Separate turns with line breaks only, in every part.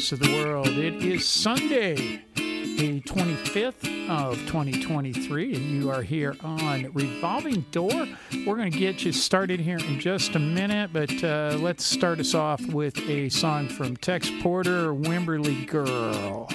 of the world. It is Sunday, the 25th of 2023, and you are here on Revolving Door. We're going to get you started here in just a minute, but uh, let's start us off with a song from Tex Porter, Wimberley Girl.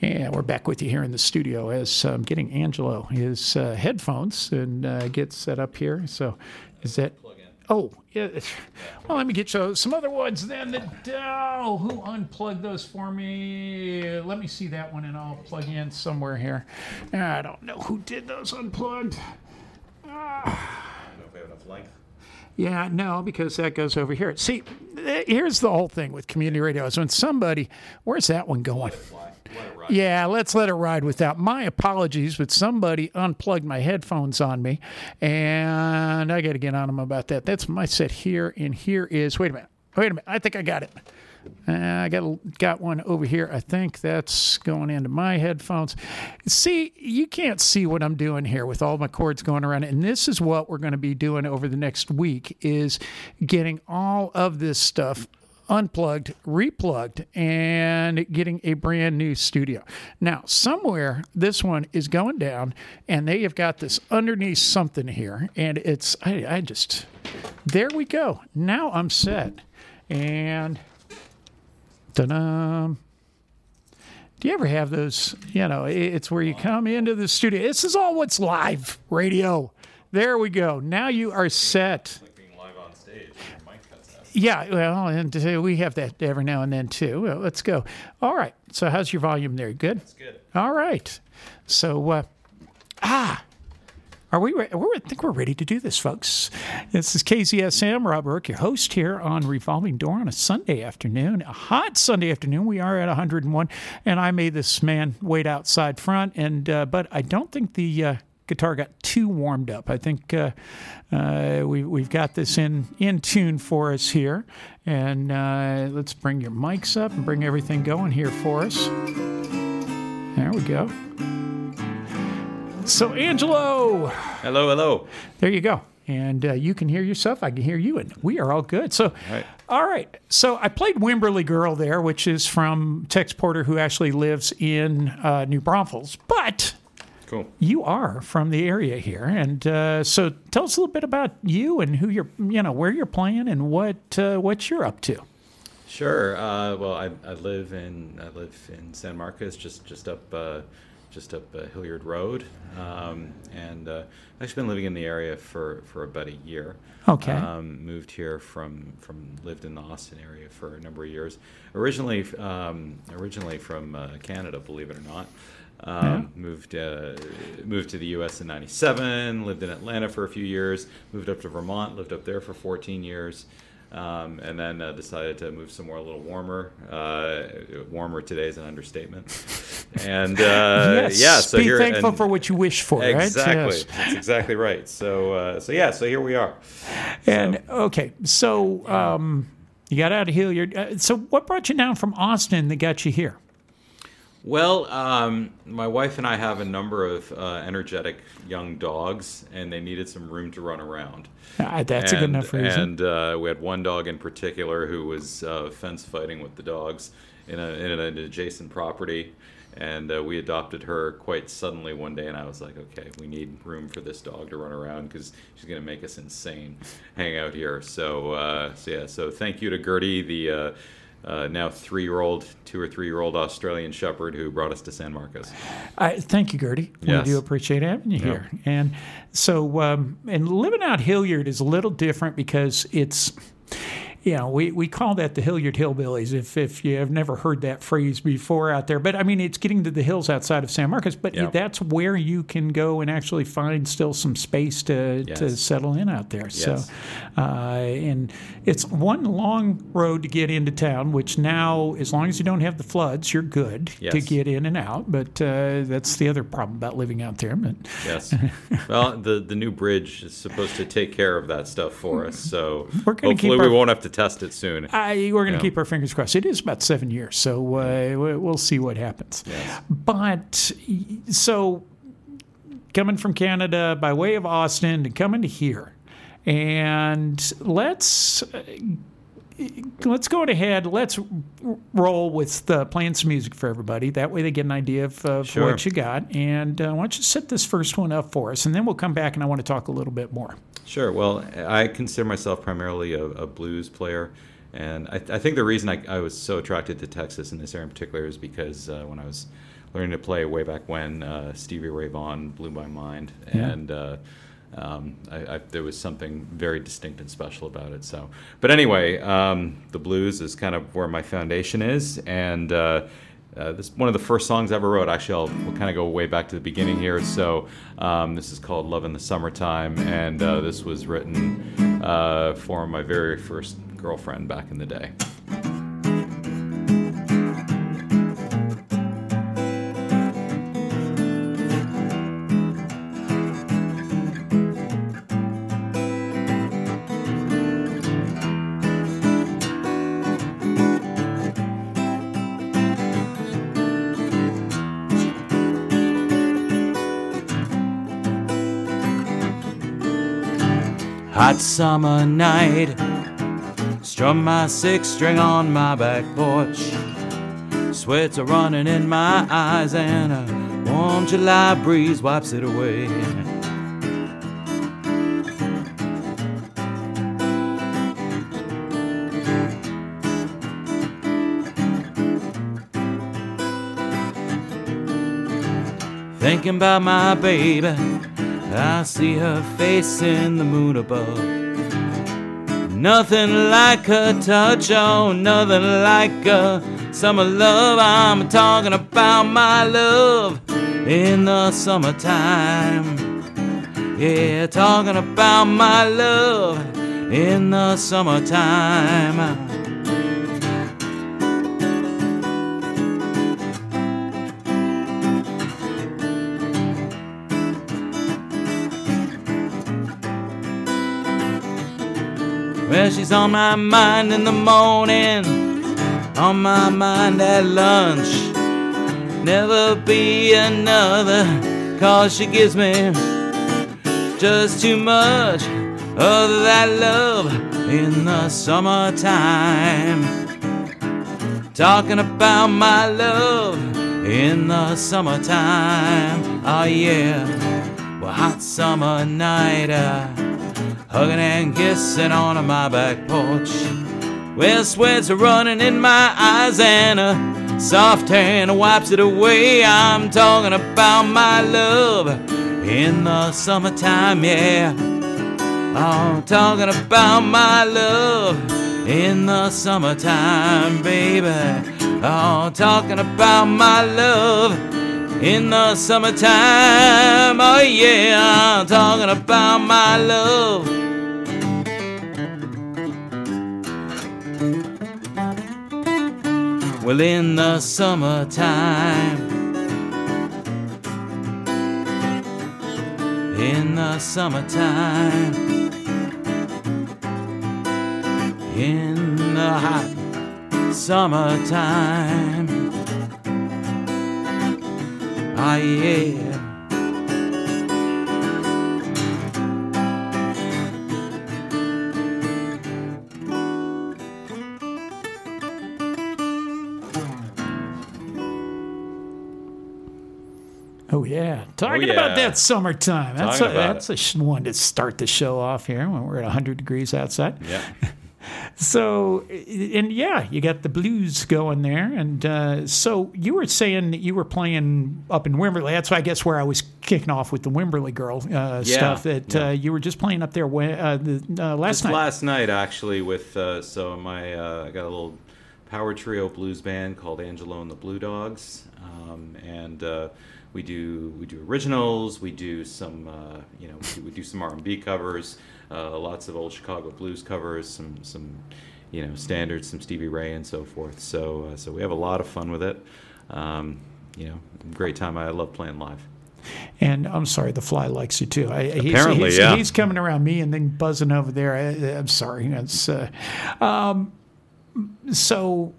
Yeah, we're back with you here in the studio as I'm getting Angelo his uh, headphones and uh, get set up here. So, is that? Oh, yeah. Well, let me get you some other ones then. That oh, who unplugged those for me? Let me see that one, and I'll plug in somewhere here. I don't know who did those unplugged. Ah. Yeah, no, because that goes over here. See, here's the whole thing with community radio is when somebody, where's that one going? Yeah, let's let it ride without. My apologies, but somebody unplugged my headphones on me, and I got to get on them about that. That's my set here, and here is. Wait a minute. Wait a minute. I think I got it. Uh, I got got one over here. I think that's going into my headphones. See, you can't see what I'm doing here with all my cords going around, and this is what we're going to be doing over the next week: is getting all of this stuff unplugged, replugged, and getting a brand new studio. Now, somewhere this one is going down, and they have got this underneath something here, and it's I, I just there we go. Now I'm set, and ta-da.
Do you ever have those? You know, it's where you come into the studio. This is all what's live radio. There we go. Now you are set.
Like being live on stage. Your mic cuts out.
Yeah, well, and uh, we have that every now and then too. Well, let's go. All right. So, how's your volume there? Good.
It's good.
All right. So, uh, ah, are we? Re- I think we're ready to do this, folks. This is KZSM. Rob Roark, your host here on Revolving Door on a Sunday afternoon, a hot Sunday afternoon. We are at 101, and I made this man wait outside front, and uh, but I don't think the uh, guitar got too warmed up. I think uh, uh, we, we've got this in in tune for us here, and uh, let's bring your mics up and bring everything going here for us. There we go. So, Angelo,
Hello, hello.
there you go. And uh, you can hear yourself. I can hear you, and we are all good. So,
right.
all right. So, I played Wimberley Girl there, which is from Tex Porter, who actually lives in uh, New Braunfels. But
Cool.
you are from the area here, and uh, so tell us a little bit about you and who you're, you know, where you're playing and what uh, what you're up to.
Sure. Uh, well, I, I live in I live in San Marcos, just just up uh, just up uh, Hilliard Road, um, and uh, I've actually been living in the area for, for about a year.
Okay.
Um, moved here from from lived in the Austin area for a number of years. Originally um, originally from uh, Canada, believe it or not. Um, Moved uh, moved to the U.S. in '97. Lived in Atlanta for a few years. Moved up to Vermont. Lived up there for 14 years. Um, and then uh, decided to move somewhere a little warmer. Uh, warmer today is an understatement. And uh,
yes.
yeah, so
be
here
thankful for what you wish for.
exactly.
Right? Yes.
That's exactly right. So uh, so yeah, so here we are.
And okay, so um, you got out of Hilliard. Uh, so what brought you down from Austin that got you here?
Well, um, my wife and I have a number of uh, energetic young dogs, and they needed some room to run around.
Uh, that's a good
And-
enough reason.
And uh, we had one dog in particular who was uh, fence fighting with the dogs in, a, in an adjacent property. And uh, we adopted her quite suddenly one day, and I was like, okay, we need room for this dog to run around because she's going to make us insane hanging out here. So, uh, so yeah, so thank you to Gertie, the uh, uh, now three year old, two or three year old Australian Shepherd who brought us to San Marcos.
I, thank you, Gertie.
Yes.
We do appreciate having you here. And so, um, and living out Hilliard is a little different because it's, you know, we, we call that the Hilliard Hillbillies if, if you have never heard that phrase before out there. But I mean, it's getting to the hills outside of San Marcos, but
Yeah.
that's where you can go and actually find still some space to, to settle in out there. So,
Yes.
uh, and it's one long road to get into town, which now, as long as you don't have the floods, you're good to get in and out. But uh, that's the other problem about living out there. But
Yes. well, the the new bridge is supposed to take care of that stuff for us. So
We're gonna keep
hopefully we
our-
won't have to test it soon.
I, we're going to
Yeah.
keep our fingers crossed. It is about seven years, so uh, we- we'll see what happens.
Yes.
But so coming from Canada by way of Austin and coming to here, and let's uh, let's go ahead. Let's roll with the, playing some music for everybody. That way they get an idea of, of
Sure.
what you got. And uh, why don't you set this first one up for us, and then we'll come back and I want to talk a little bit more.
Sure. Well, I consider myself primarily a, a blues player, and I, I think the reason I, I was so attracted to Texas in this area in particular is because uh, when I was learning to play way back when, uh, Stevie Ray Vaughan blew my mind,
Yeah.
and uh, um, I, I, there was something very distinct and special about it. So, but anyway, um, the blues is kind of where my foundation is, and. Uh, uh, this is one of the first songs I ever wrote. Actually, I'll we'll kind of go way back to the beginning here. So, um, this is called "Love in the Summertime," and uh, this was written uh, for my very first girlfriend back in the day. Hot summer night, strum my six string on my back porch. Sweats are running in my eyes, and a warm July breeze wipes it away. thinking about my baby. I see her face in the moon above. Nothing like a touch, oh, nothing like a summer love. I'm talking about my love in the summertime. Yeah, talking about my love in the summertime. Well, she's on my mind in the morning, on my mind at lunch. Never be another, cause she gives me just too much of that love in the summertime. Talking about my love in the summertime. Oh, yeah, well, hot summer night. Uh, hugging and kissing on my back porch. Well, sweats running in my eyes, and a soft hand wipes it away. I'm talking about my love in the summertime, yeah. I'm talking about my love in the summertime, baby. I'm talking about my love in the summertime. Oh, yeah, I'm talking about my love. Well, in the summertime, in the summertime, in the hot summertime. Ah, yeah.
Oh yeah, talking
yeah.
about that summertime. That's
Talking
a, that's a sh- one to start the show off here when we're at 100 degrees outside.
Yeah.
So, and yeah, you got the blues going there. And uh, so you were saying that you were playing up in Wimberley. That's, I guess, where I was kicking off with the Wimberley girl uh, stuff. That
yeah.
uh, you were just playing up there when, uh, the, uh, last
Just
night.
last night, actually, with uh, so my uh, I got a little power trio blues band called Angelo and the Blue Dogs, um, and uh, we do we do originals. We do some uh, you know we do, we do some R and B covers, uh, lots of old Chicago blues covers, some some you know standards, some Stevie Ray and so forth. So uh, so we have a lot of fun with it. Um, you know, great time. I love playing live.
And I'm sorry, the fly likes you too. I, he's,
Apparently,
he's,
yeah.
he's coming around me and then buzzing over there. I, I'm sorry. That's uh, um, so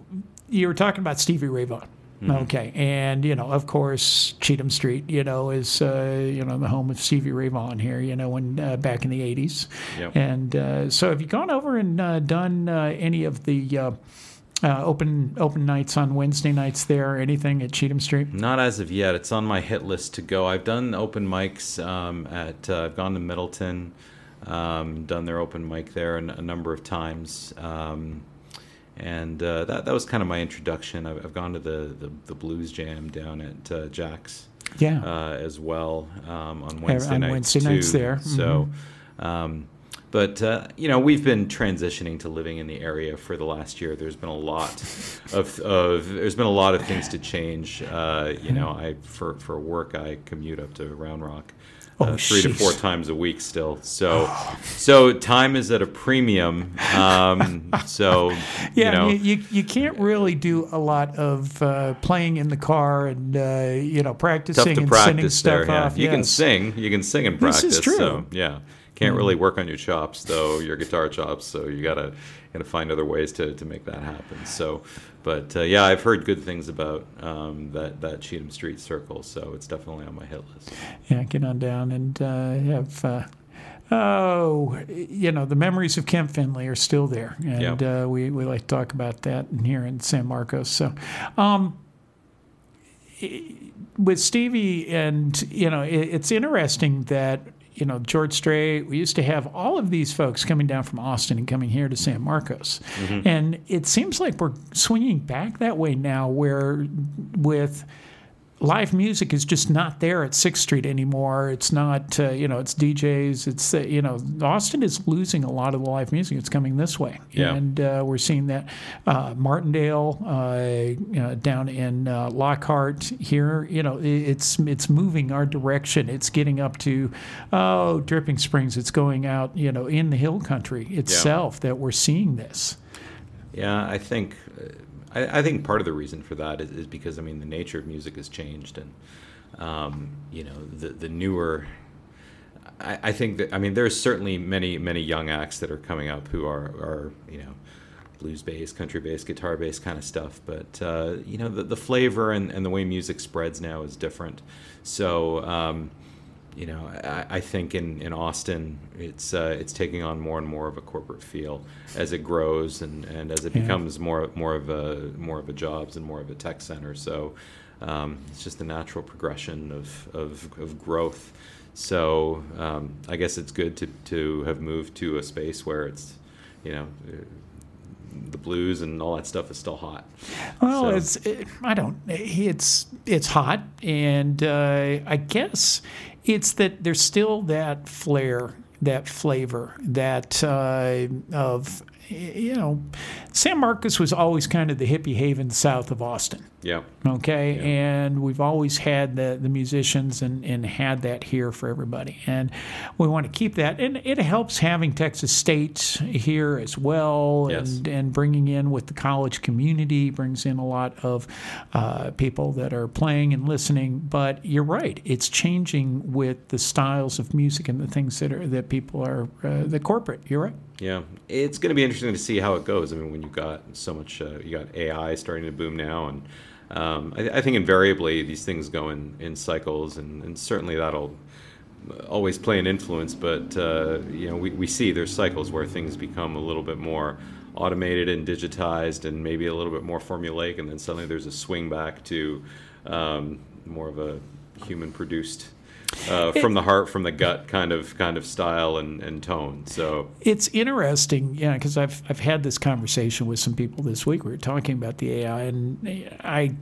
you were talking about Stevie Ray Vaughan.
Mm-hmm.
Okay, and you know, of course, Cheatham Street, you know, is uh, you know the home of Stevie Ray Vaughan here. You know, when uh, back in the '80s,
Yep.
and uh, so have you gone over and uh, done uh, any of the uh, uh, open open nights on Wednesday nights there? Or anything at Cheatham Street?
Not as of yet. It's on my hit list to go. I've done open mics um, at. Uh, I've gone to Middleton, um, done their open mic there a, a number of times, um, and uh, that that was kind of my introduction. I've, I've gone to the, the the blues jam down at uh, Jack's
Yeah.
uh, as well um, on Wednesday
on
nights
Wednesday
too.
nights there.
So, um, but uh, you know, we've been transitioning to living in the area for the last year. There's been a lot of, of there's been a lot of things to change. Uh, you know, I for for work I commute up to Round Rock. Uh,
Oh,
three to four times a week still. So, so time is at a premium. Um, so,
Yeah,
you know,
you, you, you can't really do a lot of uh, playing in the car and uh, you know
tough
practicing
to
and sending
practice
stuff
there. Yeah.
off.
You can sing. You can sing in
This
practice.
is true.
So yeah, can't really work on your chops though, your guitar chops. So you gotta gotta find other ways to, to make that happen. So, but uh, yeah, I've heard good things about um, that that Cheatham Street Circle. So it's definitely on my hit list.
Yeah, get on down and uh, have. Uh, Oh, you know the memories of Kent Finlay are still there, and uh, we, we like to talk about that here in San Marcos. So, um, with Stevie, and you know, it, it's interesting that you know George Strait. We used to have all of these folks coming down from Austin and coming here to San Marcos, mm-hmm. and it seems like we're swinging back that way now, where with live music is just not there at Sixth Street anymore. It's not, uh, you know, it's DJs. It's, uh, you know, Austin is losing a lot of the live music. It's coming this way.
Yeah.
And uh, we're seeing that. Uh, Martindale, uh, down in uh, Lockhart here, you know, it's, it's moving our direction. It's getting up to, oh, Dripping Springs. It's going out, you know, in the hill country itself that we're seeing this.
Yeah, I think I, I, think part of the reason for that is, is, because I mean the nature of music has changed, and um, you know the the newer. I, I, think that I mean there's certainly many many young acts that are coming up who are are you know blues based, country based, guitar based kind of stuff, but uh, you know the the flavor and, and the way music spreads now is different. So. Um, you know, I, I, think in, in Austin, it's uh, it's taking on more and more of a corporate feel as it grows and, and as it yeah. becomes more more of a more of a jobs and more of a tech center. So um, it's just a natural progression of, of, of growth. So um, I guess it's good to, to have moved to a space where it's, you know, the blues and all that stuff is still hot.
Well, so. it's it, I don't it's it's hot, and uh, I guess it's that there's still that flair, that flavor, that uh, of you know, San Marcos was always kind of the hippie haven south of Austin.
Yeah.
Okay.
Yeah.
And we've always had the, the musicians and, and had that here for everybody. And we want to keep that. And it helps having Texas State here as well
yes.
and, and bringing in with the college community, brings in a lot of uh, people that are playing and listening. But you're right. It's changing with the styles of music and the things that are that people are, uh, the corporate. You're right.
Yeah, it's going to be interesting to see how it goes. I mean, when you've got so much, uh, you got AI starting to boom now, and um, I, I, think invariably these things go in, in cycles, and, and certainly that'll always play an influence. But uh, you know, we, we see there's cycles where things become a little bit more automated and digitized, and maybe a little bit more formulaic, and then suddenly there's a swing back to um, more of a human produced uh, from the heart, from the gut kind of kind of style and, and tone. So
it's interesting, yeah, because I've I've had this conversation with some people this week. We were talking about the AI, and I.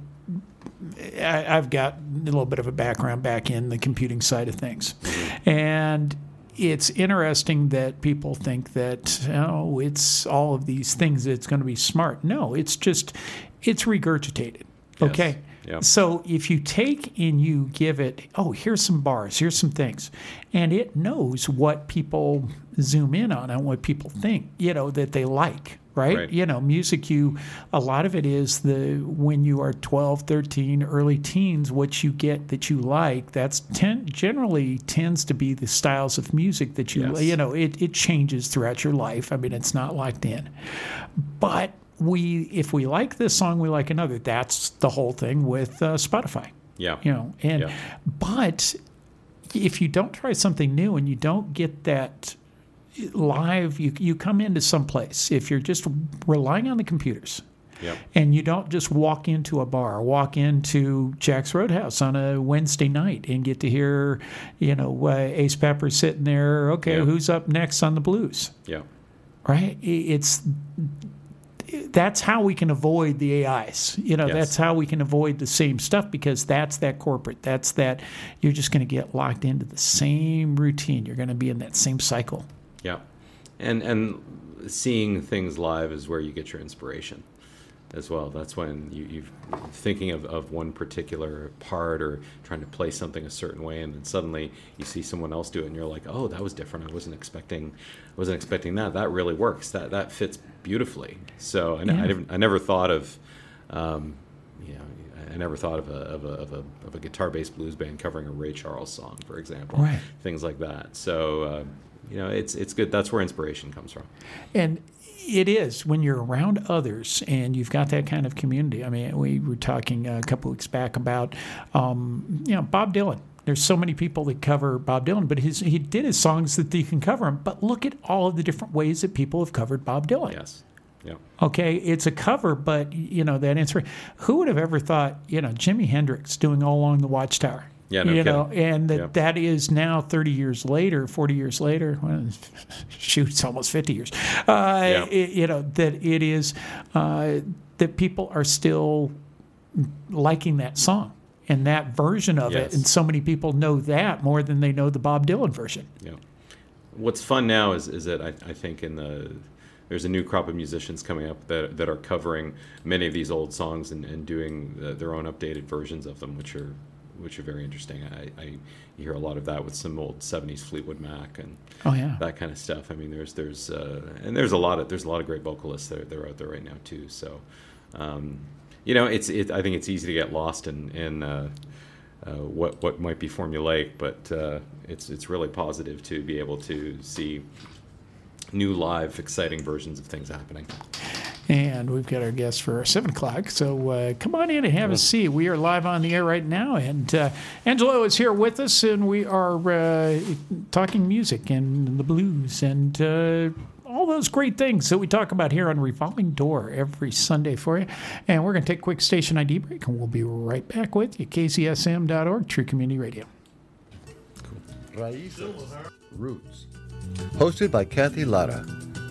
I have got a little bit of a background back in the computing side of things, mm-hmm. and it's interesting that people think that oh, it's all of these things. It's going to be smart. No, it's just it's regurgitated.
Yes.
Okay, So if you take and you give it, oh, here's some bars, here's some things, and it knows what people zoom in on and what people think, you know, that they like. Right?
right?
You know, music, you, a lot of it is the, when you are 12, 13, early teens, what you get that you like, that's ten, generally tends to be the styles of music that you,
yes.
you know, it, it changes throughout your life. I mean, it's not locked in. But we if we like this song, we like another. That's the whole thing with uh, Spotify.
Yeah.
You know, and
yeah.
but if you don't try something new and you don't get that live, you you come into some place. If you're just relying on the computers.
Yep.
And you don't just walk into a bar, walk into Jack's Roadhouse on a Wednesday night and get to hear, you know, uh, Ace Pepper sitting there. Okay,
yep.
who's up next on the blues?
Yeah.
Right. It's that's how we can avoid the AIs. You know,
yes.
that's how we can avoid the same stuff because that's that corporate. That's that you're just going to get locked into the same routine. You're going to be in that same cycle.
Yeah. And and seeing things live is where you get your inspiration as well. That's when you, you thinking of, of one particular part or trying to play something a certain way, and then suddenly you see someone else do it, and you're like, "Oh, that was different. I wasn't expecting, wasn't expecting that. That really works. That that fits beautifully." So I,
yeah.
I, I, never thought of, um, you know, I never thought of a of a of a, of a guitar-based blues band covering a Ray Charles song, for example.
Right.
Things like that. So. Uh, you know, it's it's good. That's where inspiration comes from.
And it is when you're around others and you've got that kind of community. I mean, we were talking a couple weeks back about, um, you know, Bob Dylan. There's so many people that cover Bob Dylan, but his, he did his songs that you can cover him. But look at all of the different ways that people have covered Bob Dylan.
Yes. Yeah.
Okay, it's a cover, but you know that answer. Who would have ever thought, you know, Jimi Hendrix doing "All Along the Watchtower"?
Yeah, no
you
kidding.
know, and that
Yeah.
that is now 30 years later, 40 years later. Well, shoot, it's almost 50 years. Uh,
Yeah.
it- you know that it is uh, that people are still liking that song. And that version of it, and so many people know that more than they know the Bob Dylan version.
Yeah. What's fun now is, is that I, I think in the there's a new crop of musicians coming up that, that are covering many of these old songs and, and doing the, their own updated versions of them, which are which are very interesting. I, I hear a lot of that with some old '70s Fleetwood Mac and
Oh yeah,
that kind of stuff. I mean, there's there's uh, and there's a lot of there's a lot of great vocalists that are, that are out there right now too. So, um, you know, it's it, I think it's easy to get lost in in uh, uh, what what might be formulaic, but uh, it's it's really positive to be able to see new live exciting versions of things happening.
and we've got our guest for seven o'clock. So uh, come on in and have a seat. We are live on the air right now, and uh, Angelo is here with us, and we are uh, talking music and the blues and. All those great things that we talk about here on Revolving Door every Sunday for you. And we're going to take a quick station ID break, and we'll be right back with you. KZSM.org, True Community Radio.
Raíces. Roots. Hosted by Kathy Lara.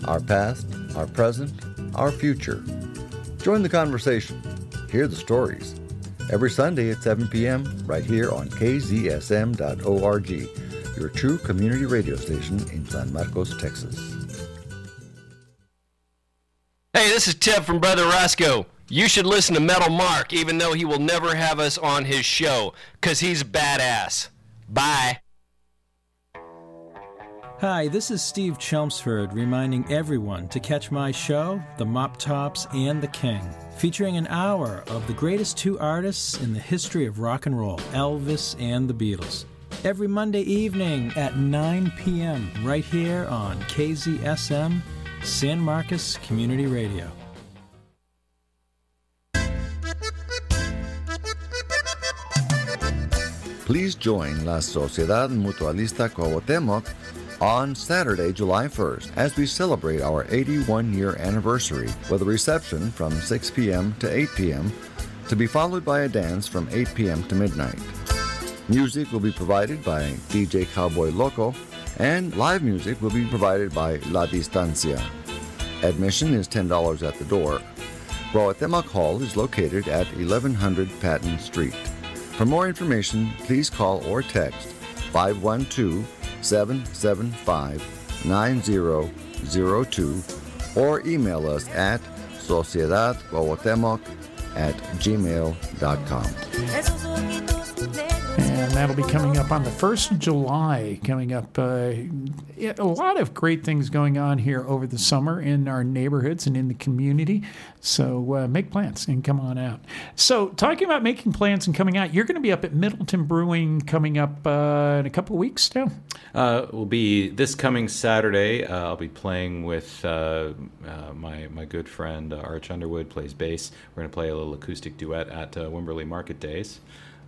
Our past, our present, our future. Join the conversation. Hear the stories. Every Sunday at 7 p.m. right here on kzsm.org, your true community radio station in San Marcos, Texas.
Hey, this is Ted from Brother Roscoe. You should listen to Metal Mark, even though he will never have us on his show, because he's badass. Bye.
Hi, this is Steve Chelmsford reminding everyone to catch my show, The Mop Tops and the King, featuring an hour of the greatest two artists in the history of rock and roll, Elvis and the Beatles. Every Monday evening at 9 p.m., right here on KZSM, San Marcos Community Radio.
Please join La Sociedad Mutualista Cuauhtémoc on Saturday, July 1st, as we celebrate our 81 year anniversary with a reception from 6 p.m. to 8 p.m., to be followed by a dance from 8 p.m. to midnight. Music will be provided by DJ Cowboy Loco, and live music will be provided by La Distancia. Admission is $10 at the door. Cuauhtémoc Hall is located at 1100 Patton Street. For more information, please call or text 512 775 9002 or email us at sociedadcuauhtémoc at gmail.com.
And that'll be coming up on the 1st of July. Coming up, uh, a lot of great things going on here over the summer in our neighborhoods and in the community. So uh, make plans and come on out. So, talking about making plans and coming out, you're going to be up at Middleton Brewing coming up uh, in a couple of weeks now.
Uh, will be this coming Saturday. Uh, I'll be playing with uh, uh, my my good friend Arch Underwood plays bass. We're going to play a little acoustic duet at Wimberley Market Days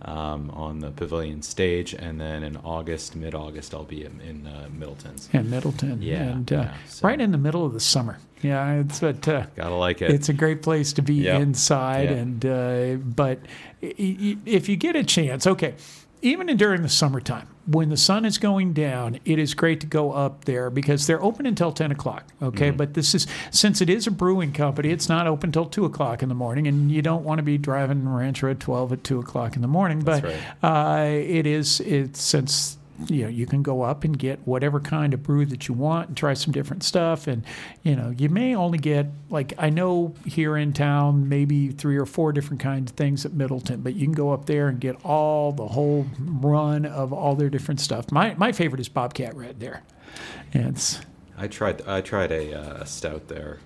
um, on the Pavilion stage, and then in August, mid August, I'll be in, in uh, Middleton's.
Yeah, Middleton.
Yeah,
and uh,
yeah, so-
right in the middle of the summer. Yeah, it's but uh,
Gotta like it.
it's a great place to be
Yep.
inside.
Yeah.
And uh, but if you get a chance, okay, even in- during the summertime when the sun is going down, it is great to go up there because they're open until ten o'clock. Okay,
Mm-hmm.
but this is since it is a brewing company, it's not open until two o'clock in the morning, and you don't want to be driving Ranch at twelve at two o'clock in the morning.
That's
but uh, it is it's since you know you can go up and get whatever kind of brew that you want and try some different stuff. And you know you may only get like i know here in town maybe three or four different kinds of things at middleton but you can go up there and get all the whole run of all their different stuff. My my favorite is bobcat red there. And it's
I tried I tried a, uh, a stout there.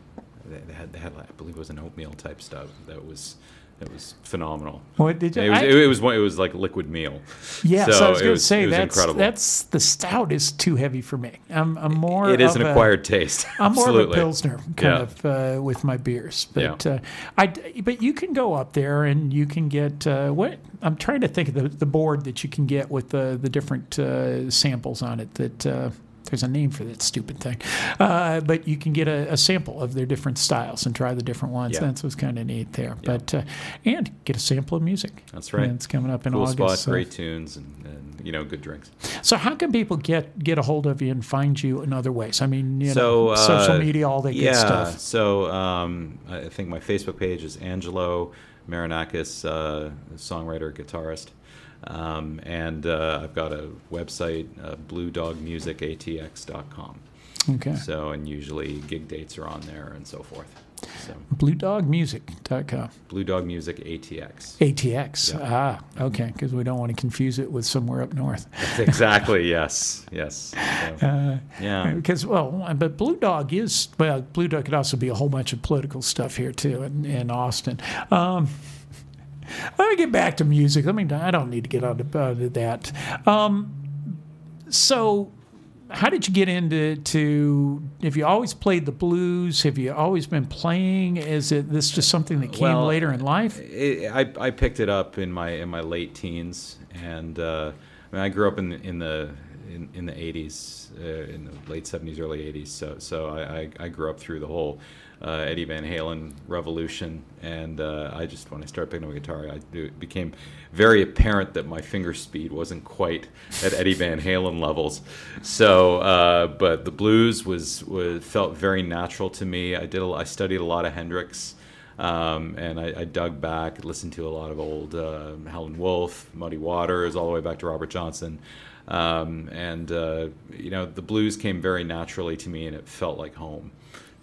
They, had they had I believe it was an oatmeal type stout that was that was phenomenal.
what did you
It was,
I-
it, was it was like liquid meal.
yeah, so,
so
I was going to say that's
incredible.
that's the stout is too heavy for me. I'm, I'm more.
It is an
a-
acquired taste.
I'm more of a pilsner kind
Yeah.
of uh, with my beers,
Yeah.
but uh, I but you can go up there and you can get uh, what I'm trying to think of the, the board that you can get with the the different uh, samples on it that uh, there's a name for that stupid thing. Uh, but you can get a, a, sample of their different styles and try the different ones. Yeah. That's what's kind of neat there. Yeah. But uh, and get a sample of music.
That's right. And
it's coming up in
cool
August.
Spot, so. Great tunes and, and, you know good drinks.
So how can people get get a hold of you and find you in other ways? I mean, you so, know, uh, social media, all that
yeah,
good stuff.
So um, I think my Facebook page is Angelo Marinakis, uh, songwriter, guitarist. Um, and uh, I've got a website, uh, bluedogmusicatx.com.
Okay.
So, and usually gig dates are on there and so forth. So.
BlueDogMusic.com.
Blue Dog Music ATX.
ATX. Yeah. Ah, okay. Because we don't want to confuse it with somewhere up north.
exactly. yes. Yes. So, uh, yeah.
Because well, but Blue Dog is well. Blue Dog could also be a whole bunch of political stuff here too in, in Austin. Um, let me get back to music. I mean, I don't need to get on to, uh, that. Um, so how did you get into to have you always played the blues? Have you always been playing? Is it this just something that came
well,
later in life?
it, I, I picked it up in my in my late teens. And uh, I, mean, I grew up in in the in, in the 80s uh, in the late 70s early 80s so so I, I, I grew up through the whole uh, Eddie Van Halen revolution. And uh, I just, when I started picking up a guitar, I, it became very apparent that my finger speed wasn't quite at Eddie Van Halen levels. So, uh, but the blues was, was felt very natural to me. I did, a, I studied a lot of Hendrix. Um, and I, I, dug back, listened to a lot of old uh, Howlin' Wolf, Muddy Waters, all the way back to Robert Johnson. Um, and uh, you know, the blues came very naturally to me, and it felt like home.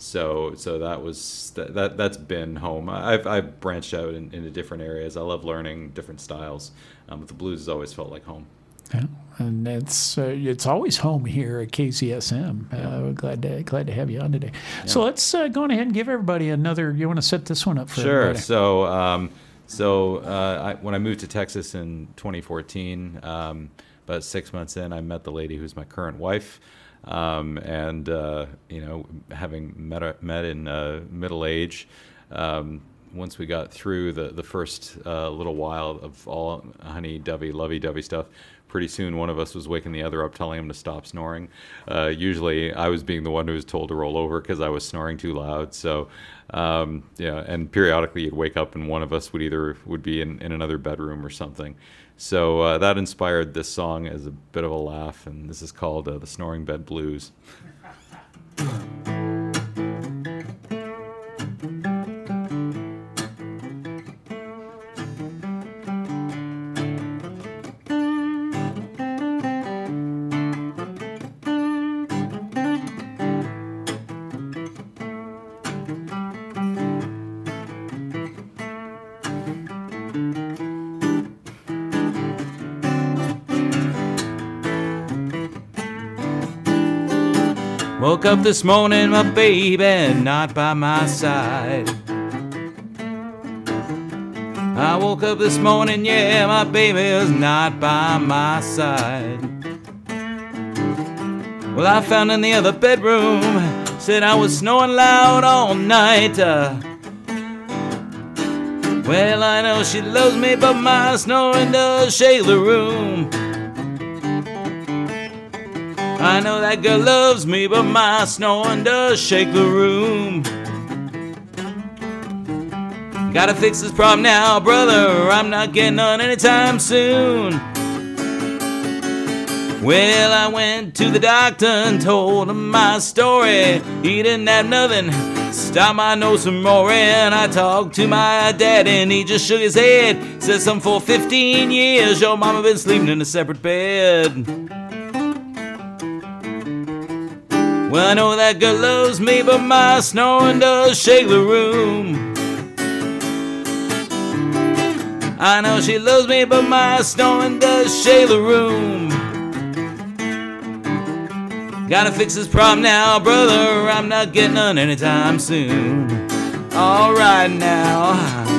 So so that was that, that that's been home. I've I've branched out in, into different areas. I love learning different styles, um, but the blues has always felt like home.
Yeah, and it's uh, it's always home here at KZSM. Uh. Uh, glad to glad to have you on today. Yeah. So let's uh, go on ahead and give everybody another. You want to set this one up for
sure.
Everybody?
So um, so uh, I, when I moved to Texas in 2014, um, about six months in, I met the lady who's my current wife. Um, and uh, you know, having met met in uh, middle age, um, once we got through the the first uh, little while of all honey dovey lovey dovey stuff, pretty soon one of us was waking the other up, telling him to stop snoring. Uh, usually, I was being the one who was told to roll over because I was snoring too loud. So, um, yeah, and periodically you'd wake up and one of us would either would be in, in another bedroom or something. So uh, that inspired this song as a bit of a laugh, and this is called uh, the Snoring Bed Blues. Woke up this morning, my baby not by my side. I woke up this morning, yeah, my baby's not by my side. Well, I found in the other bedroom, said I was snoring loud all night. Uh, well, I know she loves me, but my snoring does shake the room. I know that girl loves me, but my snoring does shake the room. Gotta fix this problem now, brother. I'm not getting on anytime soon. Well, I went to the doctor and told him my story. He didn't have nothing. Stop my nose from more, and I talked to my dad, and he just shook his head. Said, "Some for 15 years, your mama been sleeping in a separate bed." Well, I know that girl loves me, but my snoring does shake the room. I know she loves me, but my snoring does shake the room. Gotta fix this problem now, brother. I'm not getting none anytime soon. Alright now.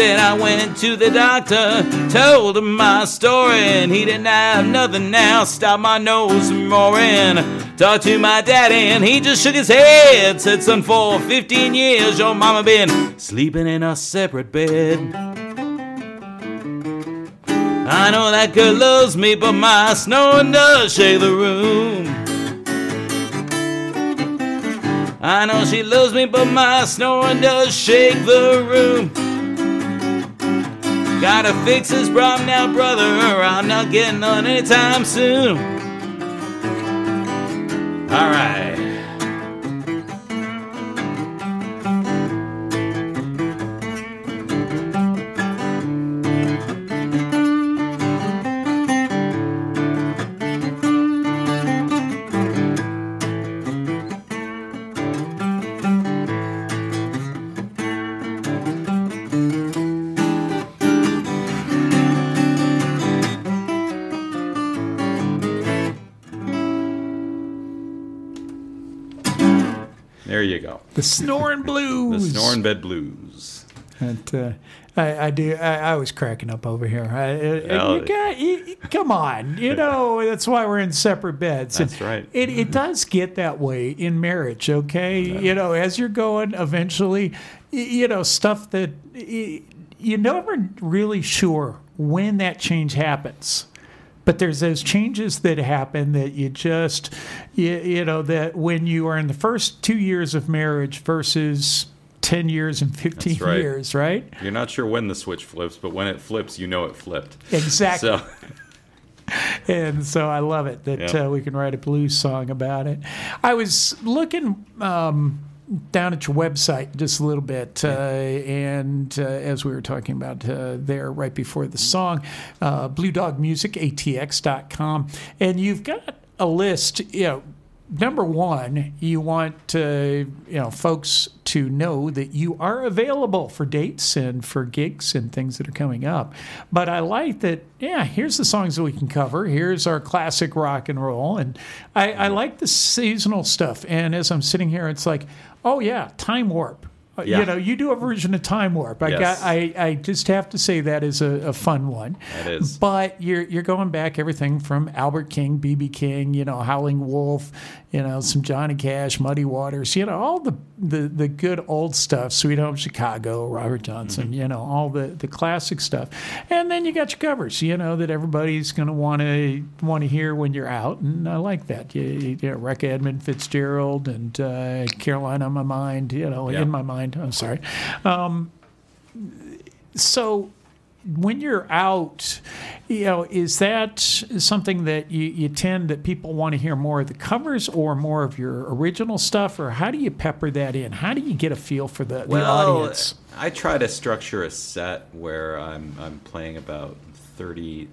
Said I went to the doctor, told him my story, and he didn't have nothing now. Stopped my nose from roaring. Talked to my daddy, and he just shook his head. Said, son, for 15 years your mama been sleeping in a separate bed. I know that girl loves me, but my snoring does shake the room. I know she loves me, but my snoring does shake the room. Gotta fix this problem now, brother, or I'm not getting on anytime soon. Alright.
The Snoring blues.
The Snoring Bed Blues.
And, uh, I, I do. I, I was cracking up over here. I,
Well,
you got, you, come on, you know that's why we're in separate beds.
That's
And
right.
It, it does get that way in marriage. Okay, you know, as you're going, eventually, you know, stuff that you're never really sure when that change happens. But there's those changes that happen that you just, you, you know, that when you are in the first two years of marriage versus 10 years and 15
right.
years, right?
You're not sure when the switch flips, but when it flips, you know it flipped.
Exactly.
So,
and so I love it that
Yeah.
uh, we can write a blues song about it. I was looking um, down at your website just a little bit, uh, and uh, as we were talking about uh, there right before the song, uh, Blue Dog Music, ATX.com, and you've got a list, you know. Number one, you want uh, you know folks to know that you are available for dates and for gigs and things that are coming up. But I like that. Yeah, here's the songs that we can cover. Here's our classic rock and roll, and I, I like the seasonal stuff. And as I'm sitting here, it's like, oh yeah, Time Warp. Uh,
Yeah.
You know, you do a version of Time Warp. I
Yes.
got. I, I just have to say that is a, a fun one.
That is.
But you're you're going back everything from Albert King, BB King, you know, Howling Wolf, you know, some Johnny Cash, Muddy Waters, you know, all the the, the good old stuff, Sweet Home Chicago, Robert Johnson,
Mm-hmm.
you know, all the, the classic stuff. And then you got your covers, you know, that everybody's going to want to want to hear when you're out, and I like that. You, you know, Recca Edmund Fitzgerald and uh, Carolina in my mind, you know,
Yeah.
in my mind. I'm sorry. Um, so when you're out, you know, is that something that you, you tend that people want to hear more of the covers or more of your original stuff, or how do you pepper that in? How do you get a feel for the, the
well,
audience?
I try to structure a set where I'm, I'm playing about 30,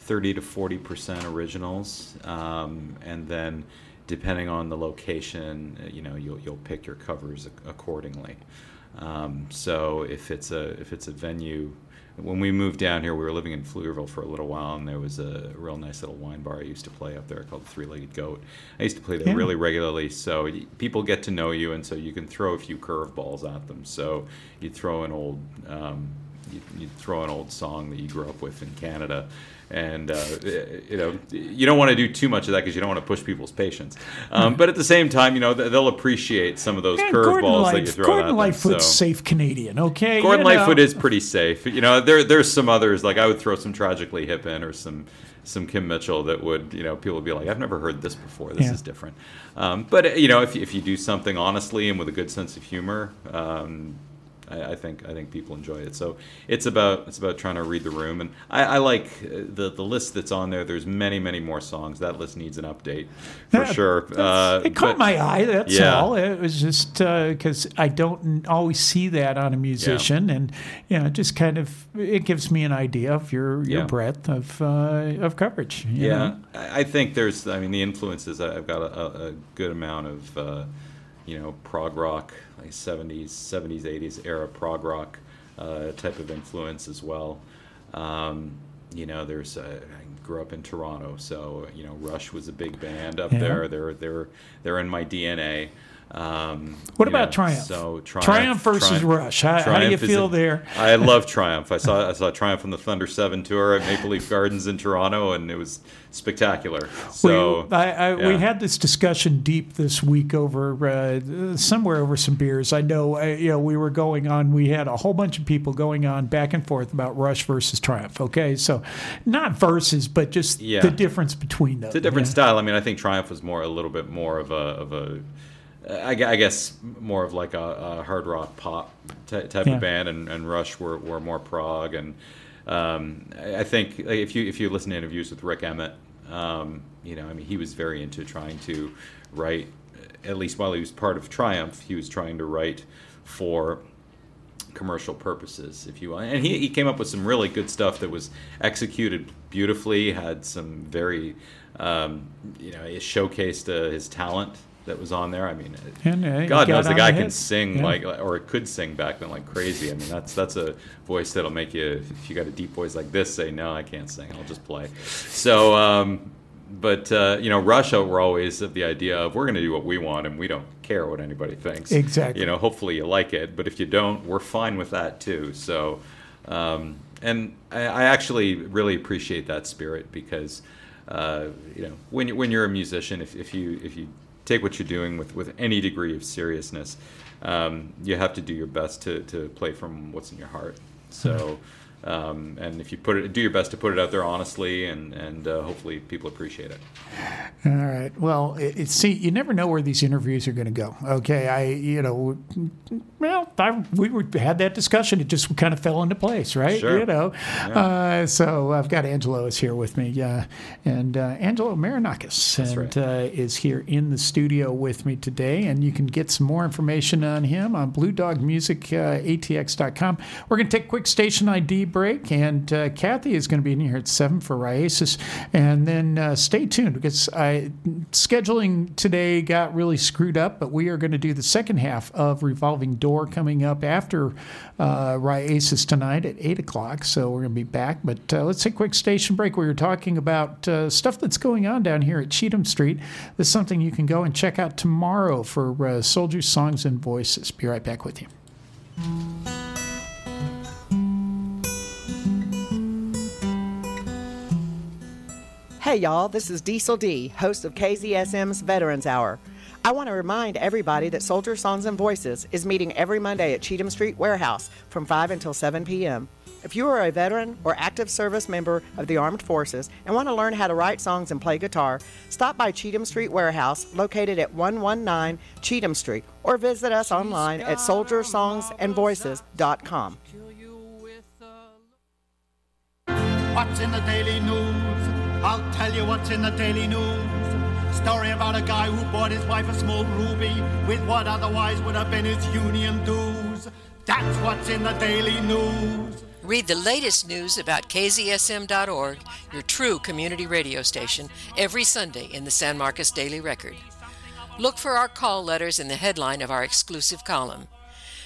30 to 40% originals. Um, and then depending on the location, uh, you know, you'll, you'll pick your covers accordingly. Um, so if it's a, if it's a venue, when we moved down here, we were living in Pflugerville for a little while, and there was a real nice little wine bar I used to play up there called the Three Legged Goat. I used to play there
Yeah.
really regularly, so people get to know you, and so you can throw a few curveballs at them. So you throw an old, um, you, you throw an old song that you grew up with in Canada, and uh, you know you don't want to do too much of that because you don't want to push people's patience. Um, but at the same time, you know they'll appreciate some of those curveballs that you throw
Gordon
at them.
Lightfoot's
so.
safe Canadian, okay?
Gordon
You know.
Lightfoot is pretty safe. You know, there there's some others like I would throw some Tragically Hip in or some some Kim Mitchell that would you know people would be like I've never heard this before. This
Yeah.
is different. Um, but uh, you know if you- if you do something honestly and with a good sense of humor. Um, I, I think I think people enjoy it. So it's about it's about trying to read the room, and I, I like uh, the the list that's on there. There's many many more songs. That list needs an update for
Yeah,
sure. Uh,
it caught
but-
my eye. That's
Yeah.
all. It was just because I don't always see that on a musician, and you know, it just kind of it gives me an idea of your your
Yeah.
breadth of uh, of coverage. you
Yeah,
know?
I think there's. I mean, the influences. I've got a, a, a good amount of, uh, you know, prog rock, like '70s, '70s, '80s era prog rock uh, type of influence as well. Um, you know, there's. Uh, I grew up in Toronto, so you know, Rush was a big band up
Yeah.
there. They're they're they're in my DNA. Um,
What about
know,
Triumph?
So Triumph,
Triumph versus Rush. How- how do you feel
a-
there?
I love Triumph. I saw I saw Triumph on the Thunder Seven tour at Maple Leaf Gardens in Toronto, and it was spectacular. So
we, I, I, we had this discussion deep this week over uh, somewhere over some beers. I know, uh, you know, we were going on. We had a whole bunch of people going on back and forth about Rush versus Triumph. Okay, so not versus, but just
Yeah.
the difference between those.
It's a different
yeah.
style. I mean, I think Triumph was more a little bit more of a of a I I guess more of like a, a hard rock pop ty- type
Yeah.
of band, and, and Rush were, were more prog. And um, I I think if you if you listen to interviews with Rik Emmett, um, you know, I mean, he was very into trying to write. At least while he was part of Triumph, he was trying to write for commercial purposes, if you will. And he, he came up with some really good stuff that was executed beautifully, had some very, um, you know, it showcased uh, his talent that was on there. I mean,
And, uh,
God knows the guy
the
can sing
Yeah.
like, or could sing back then like crazy. I mean, that's that's a voice that'll make you, if you got a deep voice like this, say, no, I can't sing, I'll just play. So, um, but uh, you know, Rush were always of the idea of we're going to do what we want and we don't care what anybody thinks.
Exactly.
You know, hopefully you like it, but if you don't, we're fine with that too. So, um, and I, I actually really appreciate that spirit because, uh, you know, when you, when you're a musician, if, if you if you take what you're doing with with any degree of seriousness, um, you have to do your best to to play from what's in your heart. So. Um, and if you put it, do your best to put it out there honestly, and and uh, hopefully people appreciate it.
All right. Well, it, it, see, you never know where these interviews are going to go. Okay, I, you know, well, I, we were, had that discussion. It just kind of fell into place, right?
Sure.
You know. Uh, so I've got Angelo is here with me, uh, and uh, Angelo Marinakis, and
right.
uh, is here in the studio with me today. And you can get some more information on him on BlueDogMusic.atx.com. We're going to take a quick station ID break, and uh, Kathy is going to be in here at seven for Oasis, and then uh, stay tuned because I scheduling today got really screwed up, but we are going to do the second half of Revolving Door coming up after uh, Oasis tonight at eight o'clock. So we're going to be back, but uh, let's take a quick station break. We were talking about uh, stuff that's going on down here at Cheatham Street. This is something you can go and check out tomorrow for uh, Soldiers, Songs, and Voices. Be right back with you.
Hey y'all, this is Diesel D, host of KZSM's Veterans Hour. I want to remind everybody that Soldier Songs and Voices is meeting every Monday at Cheatham Street Warehouse from 5 until 7 p.m. If you are a veteran or active service member of the armed forces and want to learn how to write songs and play guitar, stop by Cheatham Street Warehouse located at 119 Cheatham Street or visit us online at soldiersongsandvoices.com.
What's in the daily news? I'll tell you what's in the daily news. Story about a guy who bought his wife a small ruby with what otherwise would have been his union dues. That's what's in the daily news.
Read the latest news about KZSM.org, your true community radio station, every Sunday in the San Marcos Daily Record. Look for our call letters in the headline of our exclusive column.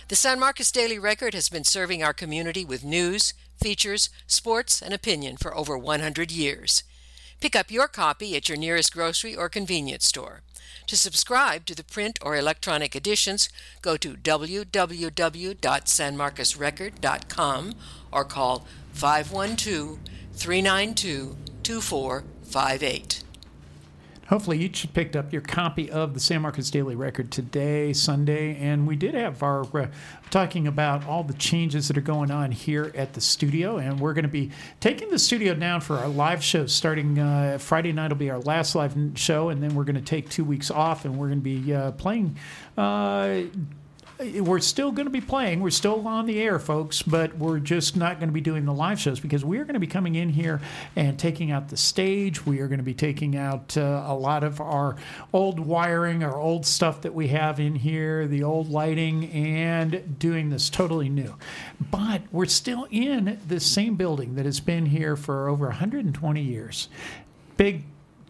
The San Marcos Daily Record has been serving our community with news, features, sports, and opinion for over 100 years. Pick up your copy at your nearest grocery or convenience store. To subscribe to the print or electronic editions, go to www.sanmarcosrecord.com or call 512 392 2458.
Hopefully, each picked up your copy of the San Marcos Daily Record today, Sunday, and we did have our uh, talking about all the changes that are going on here at the studio, and we're going to be taking the studio down for our live show starting uh, Friday night. Will be our last live show, and then we're going to take two weeks off, and we're going to be uh, playing. We're still going to be playing. We're still on the air, folks, but we're just not going to be doing the live shows because we are going to be coming in here and taking out the stage. We are going to be taking out uh, a lot of our old wiring, our old stuff that we have in here, the old lighting, and doing this totally new. But we're still in the same building that has been here for over 120 years. Big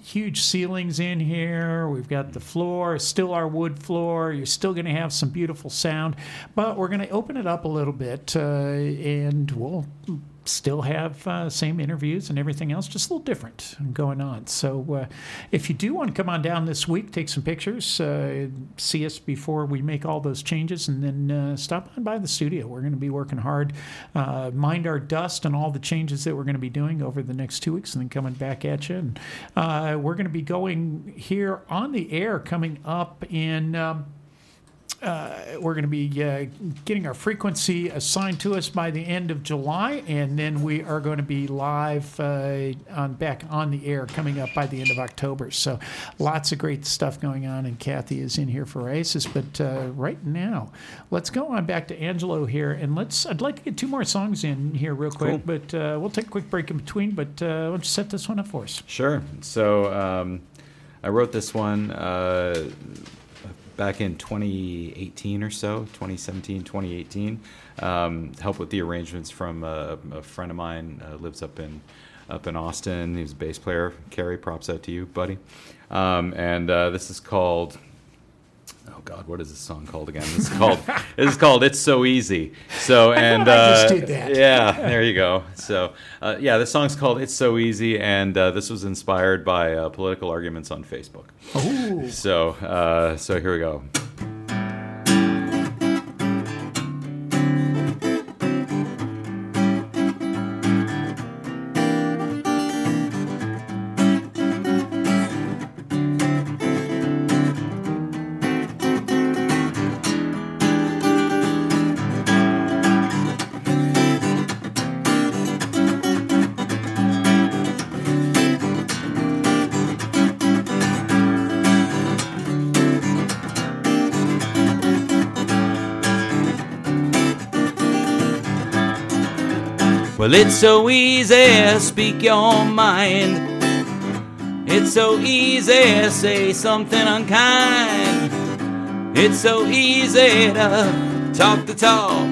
huge ceilings in here. We've got the floor, still our wood floor. You're still going to have some beautiful sound, but we're going to open it up a little bit uh, and we'll still have uh, same interviews and everything else, just a little different going on. So uh, if you do want to come on down this week, take some pictures, uh, see us before we make all those changes, and then uh, stop on by the studio. We're going to be working hard, uh, mind our dust and all the changes that we're going to be doing over the next two weeks, and then coming back at you. And uh, we're going to be going here on the air coming up in. Um, uh, we're going to be uh, getting our frequency assigned to us by the end of July, and then we are going to be live uh, on back on the air coming up by the end of October. So, lots of great stuff going on, and Kathy is in here for Oasis. But uh, right now, let's go on back to Angelo here, and let's. I'd like to get two more songs in here real quick,
Cool.
but uh, we'll take a quick break in between. But uh, why don't you set this one up for us?
Sure. So um, I wrote this one uh, back in 2018 or so, 2017, 2018. Um, help with the arrangements from a, a friend of mine uh, lives up in up in Austin. He's a bass player. Kerry, props out to you, buddy. Um, and uh, this is called. God, what is this song called again? This is called. this is called "It's So Easy." So and
I just
uh,
did that.
yeah, there you go. So uh, yeah, the song's called "It's So Easy," and uh, this was inspired by uh, political arguments on Facebook.
Ooh.
So uh, so here we go.
It's so easy, to speak your mind. It's so easy, to say something unkind. It's so easy to talk the talk.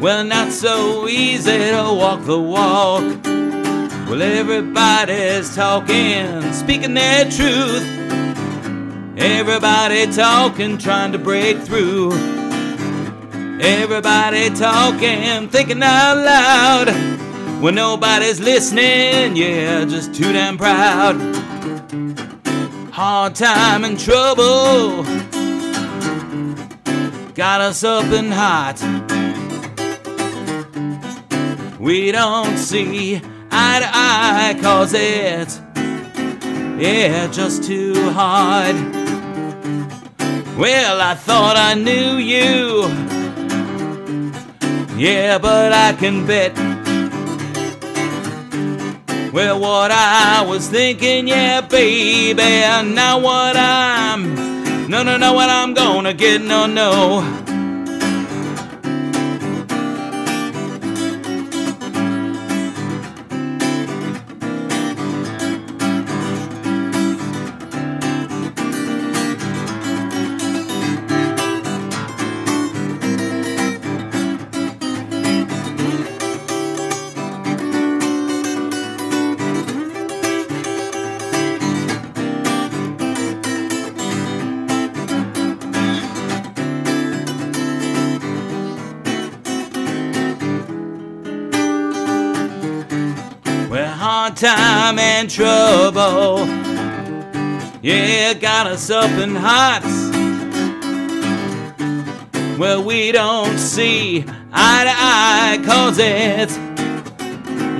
Well, not so easy to walk the walk. Well, everybody's talking, speaking their truth. Everybody talking, trying to break through. Everybody talking, thinking out loud. When nobody's listening, yeah, just too damn proud. Hard time and trouble got us up and hot. We don't see eye to eye, cause it's, yeah, just too hard. Well, I thought I knew you. Yeah, but I can bet. Well, what I was thinking, yeah, baby, not what I'm. No, no, no, what I'm gonna get, no, no. Time and trouble, yeah, got us up in hot. Well, we don't see eye to eye, cause it's,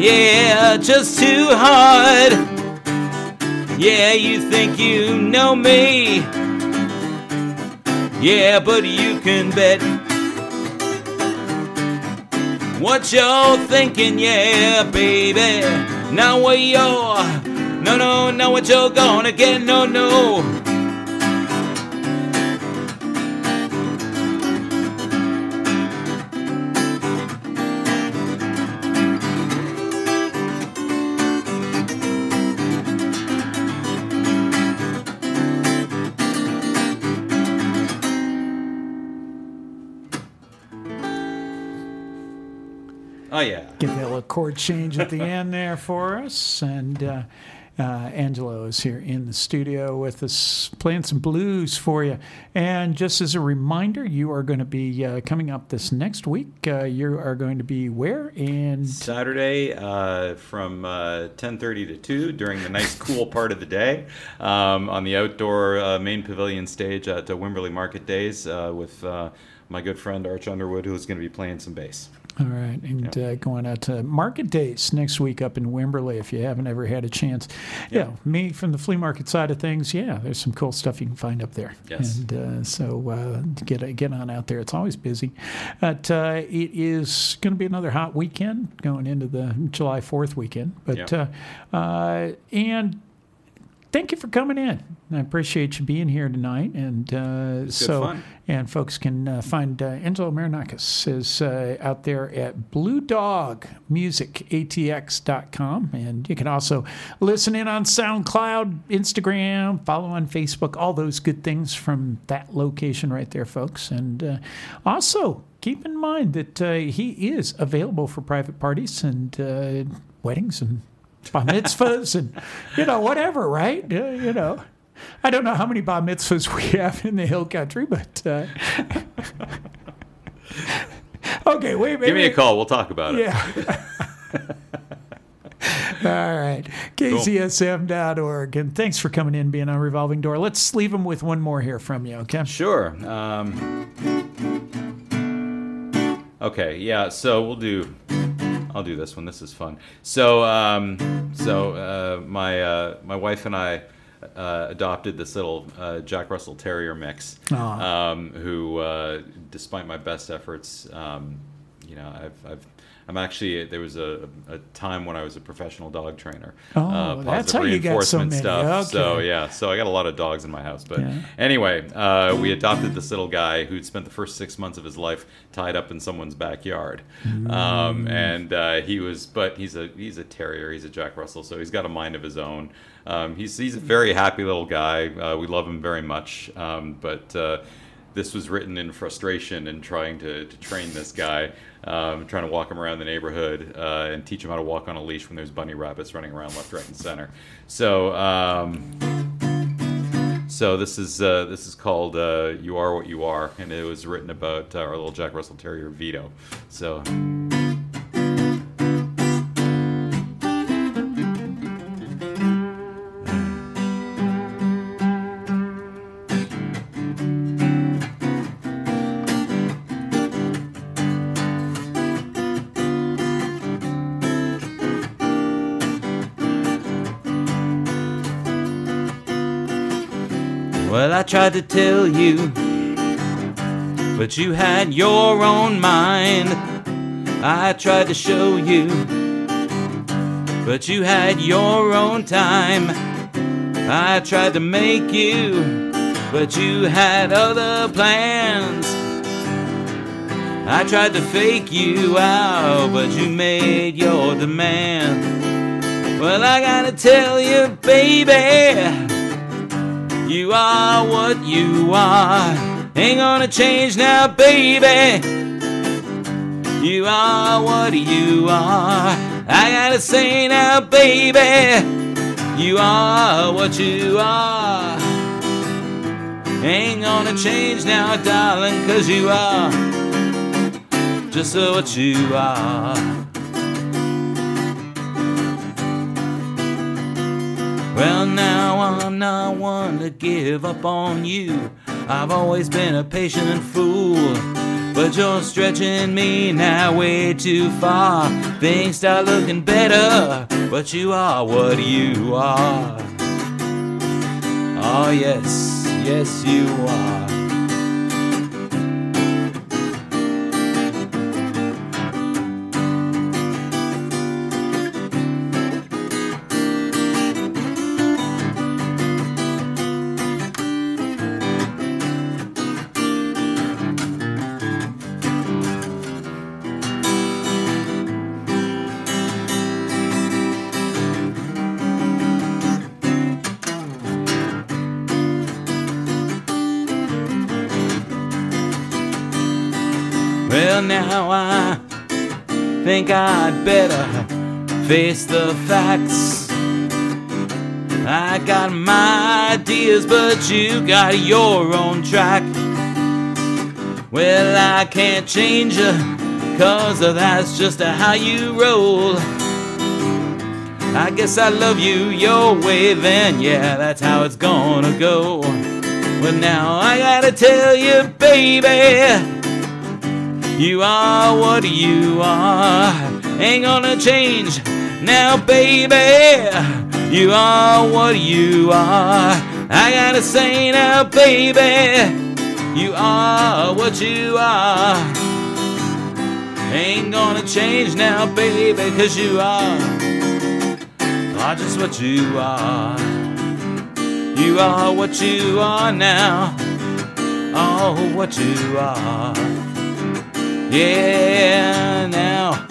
yeah, just too hard. Yeah, you think you know me, yeah, but you can bet what you're thinking, yeah, baby. Now what you're, no, no, know what you're gonna get, no, no.
Little chord change at the end there for us. And uh, Uh, Angelo is here in the studio with us, playing some blues for you. And just as a reminder, you are going to be uh, coming up this next week. Uh, you are going to be where? And
Saturday uh, from uh, 10:30 to 2 during the nice cool part of the day um, on the outdoor uh, main pavilion stage at uh, Wimberley Market Days uh, with uh, my good friend Arch Underwood, who's going to be playing some bass.
All right, and uh, going out to Market Days next week up in Wimberley if you haven't ever had a chance. Yeah, me from the flea market side of things. Yeah, there's some cool stuff you can find up there.
Yes.
and uh, so uh, get get on out there. It's always busy. But uh, it is going to be another hot weekend going into the July Fourth weekend. But
Yeah.
uh, uh, and thank you for coming in. I appreciate you being here tonight. And uh, so,
fun.
and folks can uh, find uh, Angelo Marinakis is uh, out there at Blue Dog Music ATX.com. And you can also listen in on SoundCloud, Instagram, follow on Facebook, all those good things from that location right there, folks. And uh, also, keep in mind that uh, he is available for private parties and uh, weddings and bar mitzvahs and you know whatever, right? Uh, you know, I don't know how many bar mitzvahs we have in the hill country, but uh, okay, wait, wait,
Give me a call. We'll talk about it.
Yeah. All right. KZSM.org. And thanks for coming in, being on Revolving Door. Let's leave them with one more here from you, okay?
Sure. Um, okay. Yeah. So we'll do. I'll do this one. This is fun. So, um, so uh, my uh, my wife and I uh, adopted this little uh, Jack Russell Terrier mix. Um, who, uh, despite my best efforts, um, you know, I've, I've I'm actually there was a, a time when I was a professional dog trainer.
Oh,
uh,
that's how you got so
reinforcement
many.
stuff. So yeah, so I got a lot of dogs in my house. But
Yeah.
anyway, uh, we adopted this little guy who'd spent the first six months of his life tied up in someone's backyard,
Mm.
um, and uh, he was. But he's a he's a terrier. He's a Jack Russell, so he's got a mind of his own. Um, he's he's a very happy little guy. Uh, we love him very much, um, but. This was written in frustration and trying to, to train this guy, um, trying to walk him around the neighborhood uh, and teach him how to walk on a leash when there's bunny rabbits running around left, right, and center. So, um, so this is uh, this is called uh, "You Are What You Are," and it was written about uh, our little Jack Russell Terrier Vito. So.
Tried to tell you, but you had your own mind. I tried to show you, but you had your own time. I tried to make you, but you had other plans. I tried to fake you out, but you made your demand. Well, I gotta tell you, baby. You are what you are. Ain't gonna change now, baby. You are what you are. I gotta say now, baby. You are what you are. Ain't gonna change now, darling, cause you are just what you are. Well, now I'm not one to give up on you. I've always been a patient fool. But you're stretching me now way too far. Things start looking better, but you are what you are. Oh, yes, yes, you are. Think I'd better face the facts.
I got my ideas, but you got your own track. Well, I can't change you, cause that's just how you roll. I guess I love you your way, then yeah, that's how it's gonna go. Well, now I gotta tell you, baby, you are what you are. Ain't gonna change now, baby. You are what you are. I gotta say now, baby. You are what you are. Ain't gonna change now, baby, cause you are. Are just what you are. You are what you are now. Oh, what you are. Yeah, now.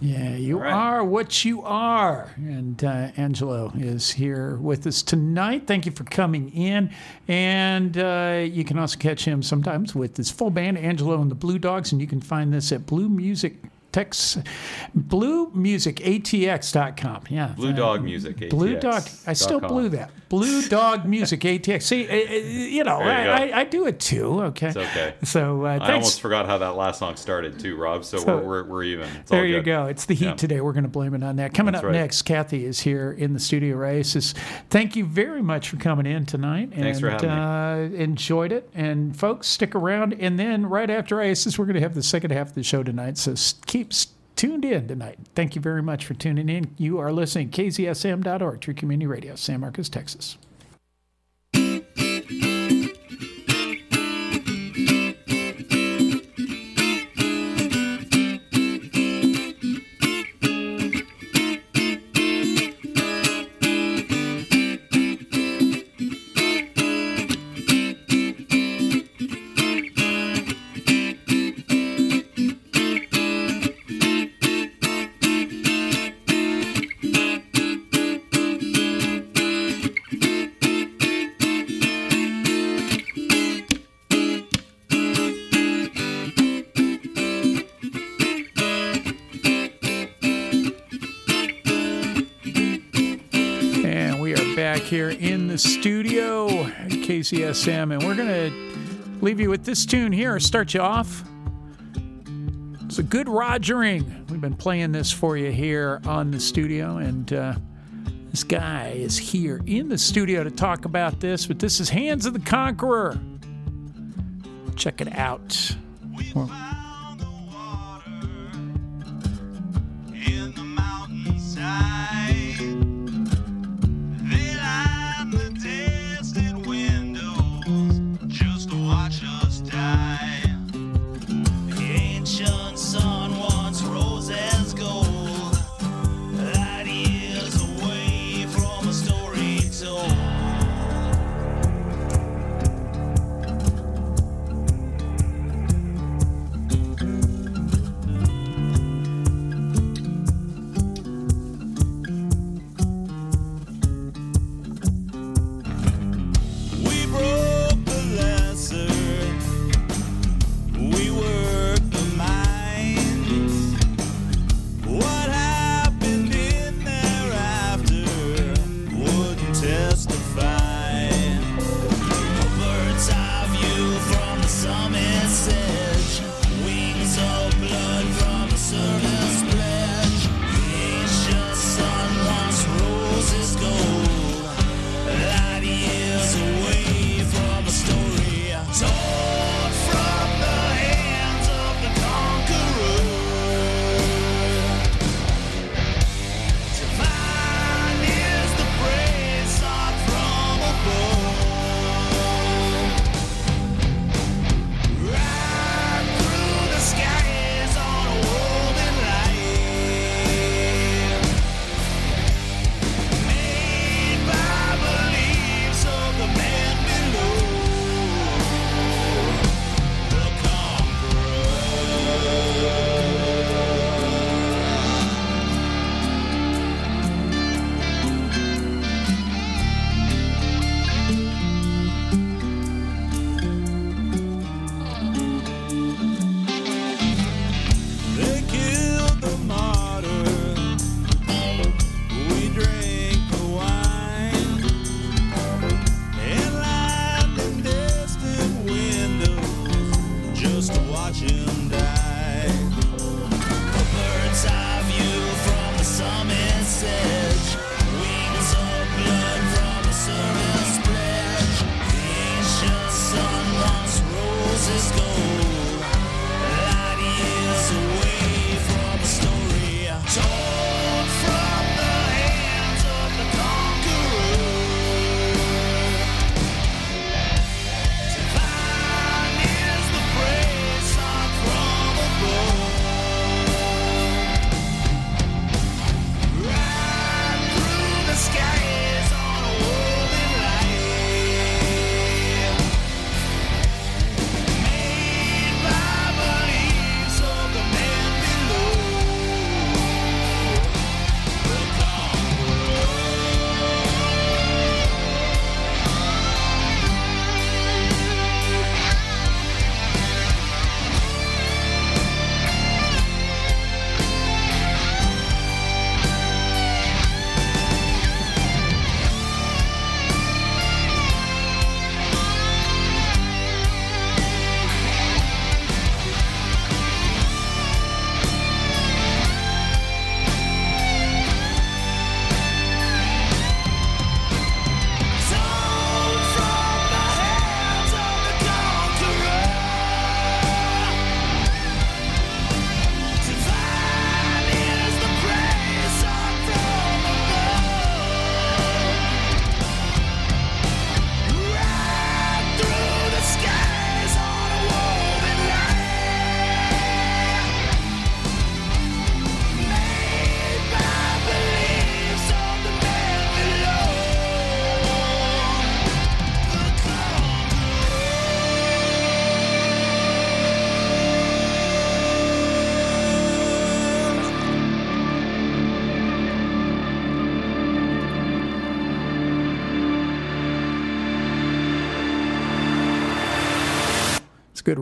Yeah, you are what you are. And uh, Angelo is here with us tonight. Thank you for coming in. And uh, you can also catch him sometimes with his full band, Angelo and the Blue Dogs. And you can find this at Blue Music Tex, bluemusicatx.com. Yeah.
Blue Dog Music.
Blue Dog. I still blew that. Blue Dog Music ATX. See, uh, uh, you know,
you
I. I, I do it too. Okay.
It's okay.
So uh,
I almost forgot how that last song started too, Rob. So,
So-
we're, we're, we're even. It's all
There you go. It's the heat
Yeah.
today. We're going to blame it on that. Coming
That's
up
right.
next, Kathy is here in the studio. Races. Thank you very much for coming in tonight.
Thanks
and,
for having
uh, Enjoyed it. And folks, stick around. And then right after Oasis, we're going to have the second half of the show tonight. So keep s- tuned in tonight. Thank you very much for tuning in. You are listening to KZSM.org, True Community Radio, San Marcos, Texas. At and we're going to leave you with this tune here, start you off. It's a good Rogering. We've been playing this for you here on the studio, and uh, this guy is here in the studio to talk about this, but this is Hands of the Conqueror. Check it out. Well,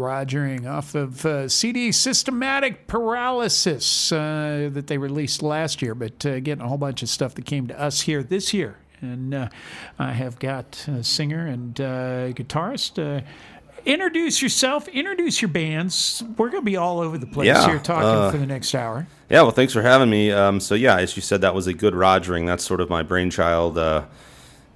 Rogering off of uh, CD Systematic Paralysis uh, that they released last year, but uh, getting a whole bunch of stuff that came to us here this year. And uh, I have got a singer and uh, guitarist. Uh, introduce yourself, introduce your bands. We're going to be all over the place
Yeah,
here talking
uh,
for the next hour.
Yeah, well, thanks for having me. Um, so yeah, as you said, that was a good Rogering. That's sort of my brainchild. Uh,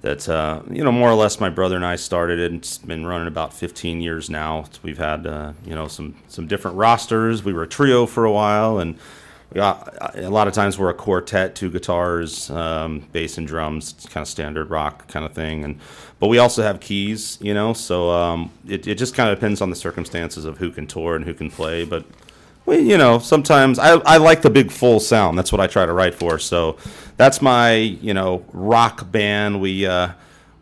that uh, you know, more or less, my brother and I started it. and It's been running about 15 years now. We've had uh, you know some some different rosters. We were a trio for a while, and got, a lot of times we're a quartet, two guitars, um, bass and drums, kind of standard rock kind of thing. And but we also have keys, you know. So um, it it just kind of depends on the circumstances of who can tour and who can play, but well, you know, sometimes I, I like the big full sound. That's what I try to write for. So that's my, you know, rock band. We, uh,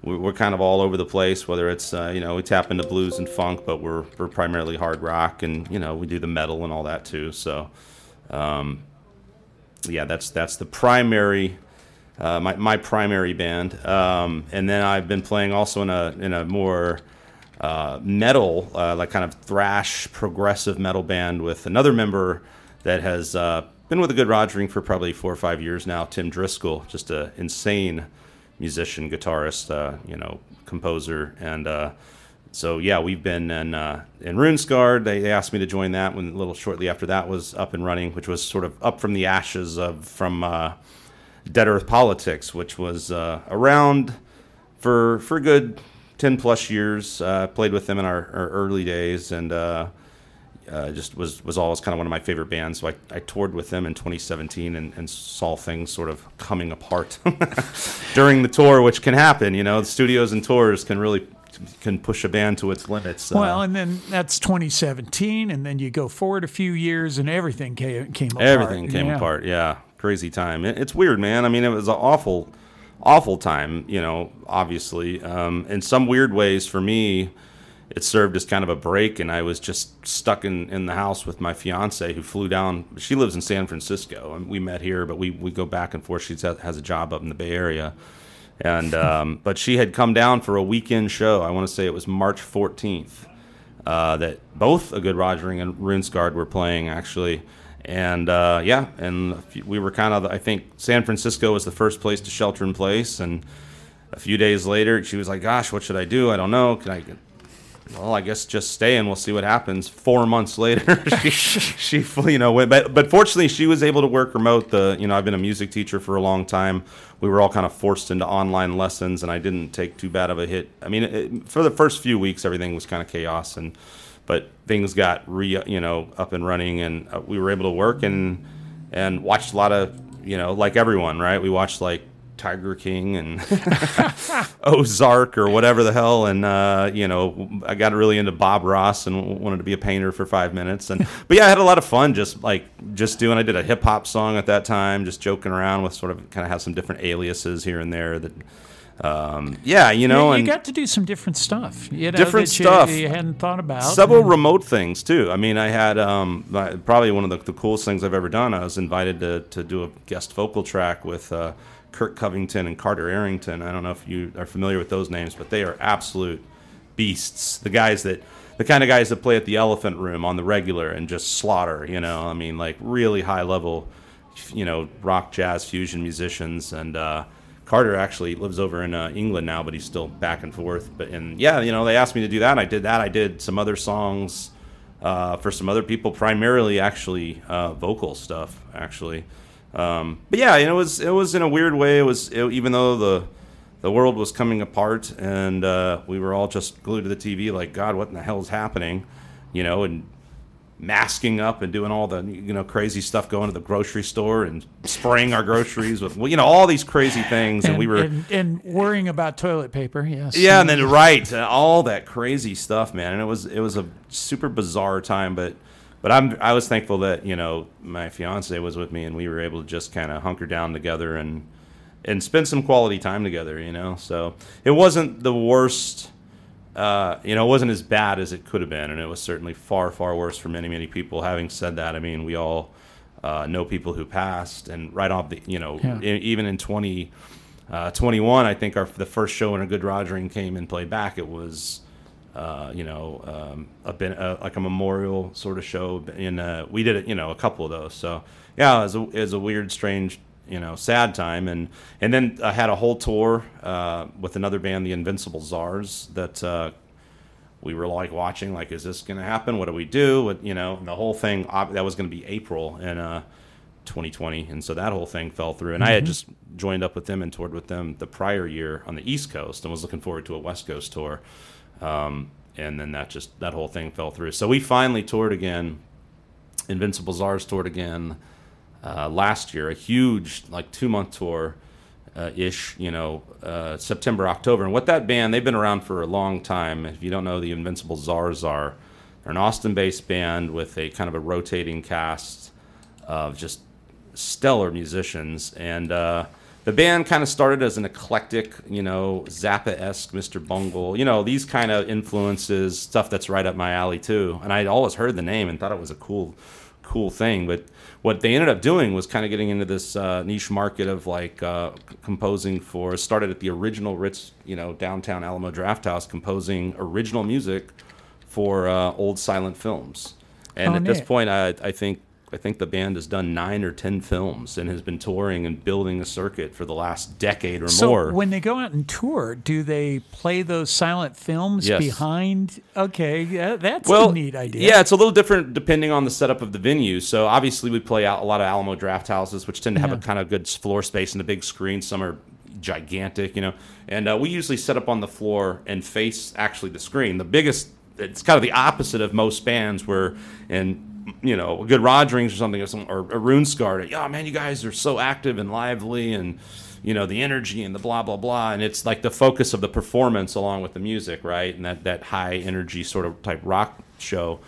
we- we're kind of all over the place, whether it's, uh, you know, we tap into blues and funk, but we're, we're primarily hard rock and, you know, we do the metal and all that too. So, um, yeah, that's, that's the primary, uh, my, my primary band. Um, and then I've been playing also in a, in a more, uh, metal, uh, like kind of thrash progressive metal band with another member that has uh, been with a good Rogering for probably four or five years now. Tim Driscoll, just an insane musician, guitarist, uh, you know, composer, and uh, so yeah, we've been in uh, in RuneScarred. They, they asked me to join that when a little shortly after that was up and running, which was sort of up from the ashes of from Dead Earth Politics, which was uh, around for for good ten plus years. Uh, played with them in our, our early days, and uh, uh, just was was always kind of one of my favorite bands. So I, I toured with them in 2017 and, and saw things sort of coming apart during the tour, which can happen. You know, the studios and tours can really can push a band to its limits. Uh,
Well, and then that's 2017, and then you go forward a few years, and everything came, came apart.
Everything came
Yeah.
apart. Yeah, crazy time. It, it's weird, man. I mean, it was an awful, awful time. You know, obviously, um, in some weird ways for me, it served as kind of a break, and I was just stuck in, in the house with my fiance, who flew down. She lives in San Francisco, and we met here, but we we go back and forth. She has a job up in the Bay Area. And um, but she had come down for a weekend show. I want to say it was March 14th uh, that both a good Rogering and RuneScarred were playing actually, and uh, yeah, and we were kind of I think San Francisco was the first place to shelter in place, and a few days later she was like, "Gosh, what should I do? I don't know. Can I?" Well, I guess just stay and we'll see what happens. Four months later, she, she you know, went, but but fortunately she was able to work remote. The you know I've been a music teacher for a long time. We were all kind of forced into online lessons, and I didn't take too bad of a hit. I mean, it, for the first few weeks, everything was kind of chaos, and but things got re you know up and running, and uh, we were able to work and and watched a lot of you know like everyone, right? We watched like Tiger King and Ozark or whatever the hell, and uh, you know, I got really into Bob Ross and wanted to be a painter for five minutes. And but yeah, I had a lot of fun just like just doing. I did a hip hop song at that time, just joking around with sort of kind of have some different aliases here and there. That um, yeah, you know,
you,
and
got to do some different stuff. You know,
different
that you-
stuff.
you, hadn't thought about.
Several
And-
remote things too. I mean, I had um, probably one of the, the coolest things I've ever done. I was invited to, to do a guest vocal track with uh, Kurt Covington and Carter Arrington. I don't know if you are familiar with those names, but they are absolute beasts. The guys that, the kind of guys that play at the Elephant Room on the regular and just slaughter. You know, I mean, like really high level, you know, rock, jazz, fusion musicians and. Uh, Carter actually lives over in uh, England now, but he's still back and forth. But and yeah, you know, they asked me to do that. I did that. I did some other songs uh, for some other people, primarily actually uh, vocal stuff, actually. Um, but yeah, you know, it was it was in a weird way. It was it, even though the the world was coming apart and uh, we were all just glued to the TV, like God, what in the hell is happening? You know, and masking up and doing all the you know crazy stuff, going to the grocery store and spraying our groceries with well, you know all these crazy things, and,
and,
we were
and, and worrying about toilet paper. Yes.
yeah, and then right, all that crazy stuff, man. And it was it was a super bizarre time, but but I'm I was thankful that you know my fiance was with me and we were able to just kind of hunker down together and and spend some quality time together. You know, so it wasn't the worst. Uh, you know, it wasn't as bad as it could have been, and it was certainly far, far worse for many, many people. Having said that, I mean, we all uh, know people who passed, and right off the, you know,
Yeah.
e- even in 20, uh, 21, I think our the first show in a good Rogering came and played back. It was uh, you know, um, a been uh, like a memorial sort of show. And uh, we did it, you know, a couple of those. So yeah, it was a, it was a weird, strange, you know, sad time. And and then I had a whole tour uh, with another band, the Invincible Czars, that uh, we were like watching, like, is this going to happen? What do we do? What, you know, and the whole thing that was going to be April in uh, 2020, and so that whole thing fell through. And I had
Mhm.
just joined up with them and toured with them the prior year on the East Coast, and was looking forward to a West Coast tour. Um, and then that just that whole thing fell through. So we finally toured again. Invincible Czars toured again uh, last year, a huge like two month tour uh, ish, you know, uh, September, October. And what that band, they've been around for a long time. If you don't know the Invincible Czars are, they're an Austin based band with a kind of a rotating cast of just stellar musicians. And uh, the band kind of started as an eclectic, you know, Zappa esque Mr. Bungle, you know, these kind of influences, stuff that's right up my alley too. And I'd always heard the name and thought it was a cool, cool thing. But what they ended up doing was kind of getting into this uh, niche market of like uh, composing for, started at the original Ritz, you know, downtown Alamo Draft House, composing original music for uh, old silent films. And
Oh,
at this point, I, I think I think the band has done nine or ten films and has been touring and building a circuit for the last decade or
so
more.
when they go out and tour, do they play those silent films
Yes.
behind? Okay, yeah, that's
well,
a neat idea.
Yeah, it's a little different depending on the setup of the venue. So obviously, we play out a lot of Alamo draft houses, which tend to have
Yeah.
a kind of good floor space and a big screen. Some are gigantic, you know. And uh, we usually set up on the floor and face actually the screen. The biggest, it's kind of the opposite of most bands where, and you know, a good Rogers or something, or, some, or a Rune Scar. Yeah, man, you guys are so active and lively, and you know the energy and the blah blah blah, and it's like the focus of the performance along with the music, right? And that that high energy sort of type rock show.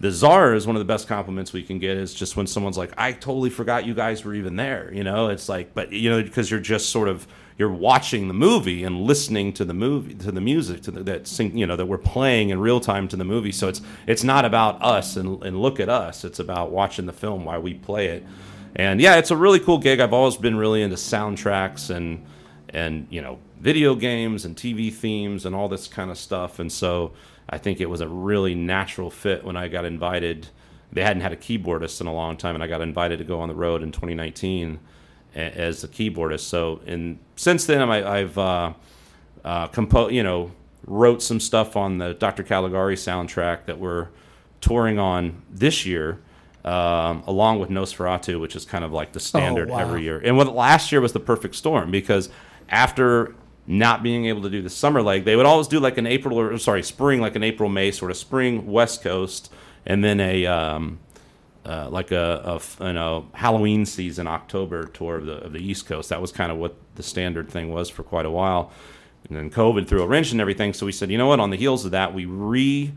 The czar is one of the best compliments we can get. Is just when someone's like, "I totally forgot you guys were even there." You know, it's like, but you know, because you're just sort of you're watching the movie and listening to the movie to the music to the, that sing, you know that we're playing in real time to the movie. So it's it's not about us and and look at us. It's about watching the film while we play it. And yeah, it's a really cool gig. I've always been really into soundtracks and and you know video games and TV themes and all this kind of stuff. And so I think it was a really natural fit when I got invited. They hadn't had a keyboardist in a long time, and I got invited to go on the road in 2019 a- as a keyboardist. So, and since then, I, I've uh, uh, compo- you know, wrote some stuff on the Dr. Caligari soundtrack that we're touring on this year, um, along with Nosferatu, which is kind of like the standard
wow.
every year. And what last year was the perfect storm because after not being able to do the summer leg, they would always do like an April or sorry, spring, like an April May sort of spring West Coast, and then a um, uh, like a you know Halloween season October tour of the of the East Coast. That was kind of what the standard thing was for quite a while. And then COVID threw a wrench and everything. So we said, you know what? On the heels of that, we re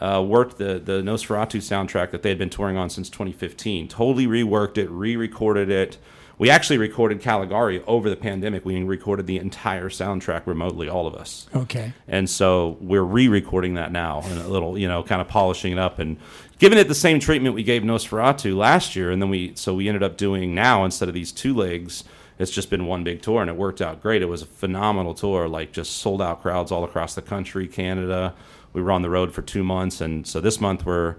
uh, worked the the Nosferatu soundtrack that they had been touring on since 2015. Totally reworked it, re-recorded it. We actually recorded Caligari over the pandemic. We recorded the entire soundtrack remotely, all of us.
Okay.
And so we're re-recording that now and a little, you know, kind of polishing it up and giving it the same treatment we gave Nosferatu last year. And then we, so we ended up doing now instead of these two legs, it's just been one big tour and it worked out great. It was a phenomenal tour, like just sold out crowds all across the country, Canada. We were on the road for two months, and so this month we're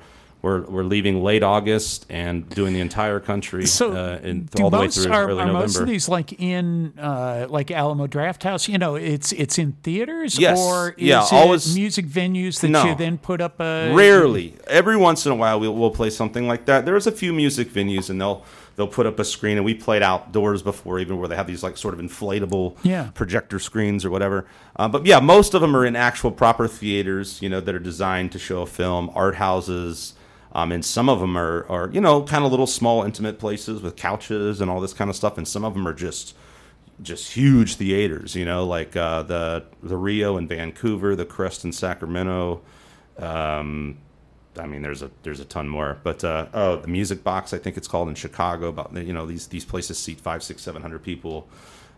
we're, we're leaving late August and doing the entire country
So,
uh, in, all the way through
are,
early
are
November.
most of these like in uh, like Alamo Draft House? You know, it's it's in theaters,
Yes.
or is
Yeah,
it
always-
music venues that
No.
you then put up a
Rarely. Every once in a while, we'll, we'll play something like that. There's a few music venues, and they'll they'll put up a screen, and we played outdoors before, even where they have these like sort of inflatable
Yeah.
projector screens or whatever. Uh, but yeah, most of them are in actual proper theaters, you know, that are designed to show a film, art houses. Um, and some of them are, are, you know, kind of little small intimate places with couches and all this kind of stuff. And some of them are just just huge theaters, you know, like uh, the the Rio in Vancouver, the Crest in Sacramento. Um, I mean, there's a there's a ton more, but uh, oh, the Music Box, I think it's called in Chicago. About you know these these places seat five, six, seven hundred people,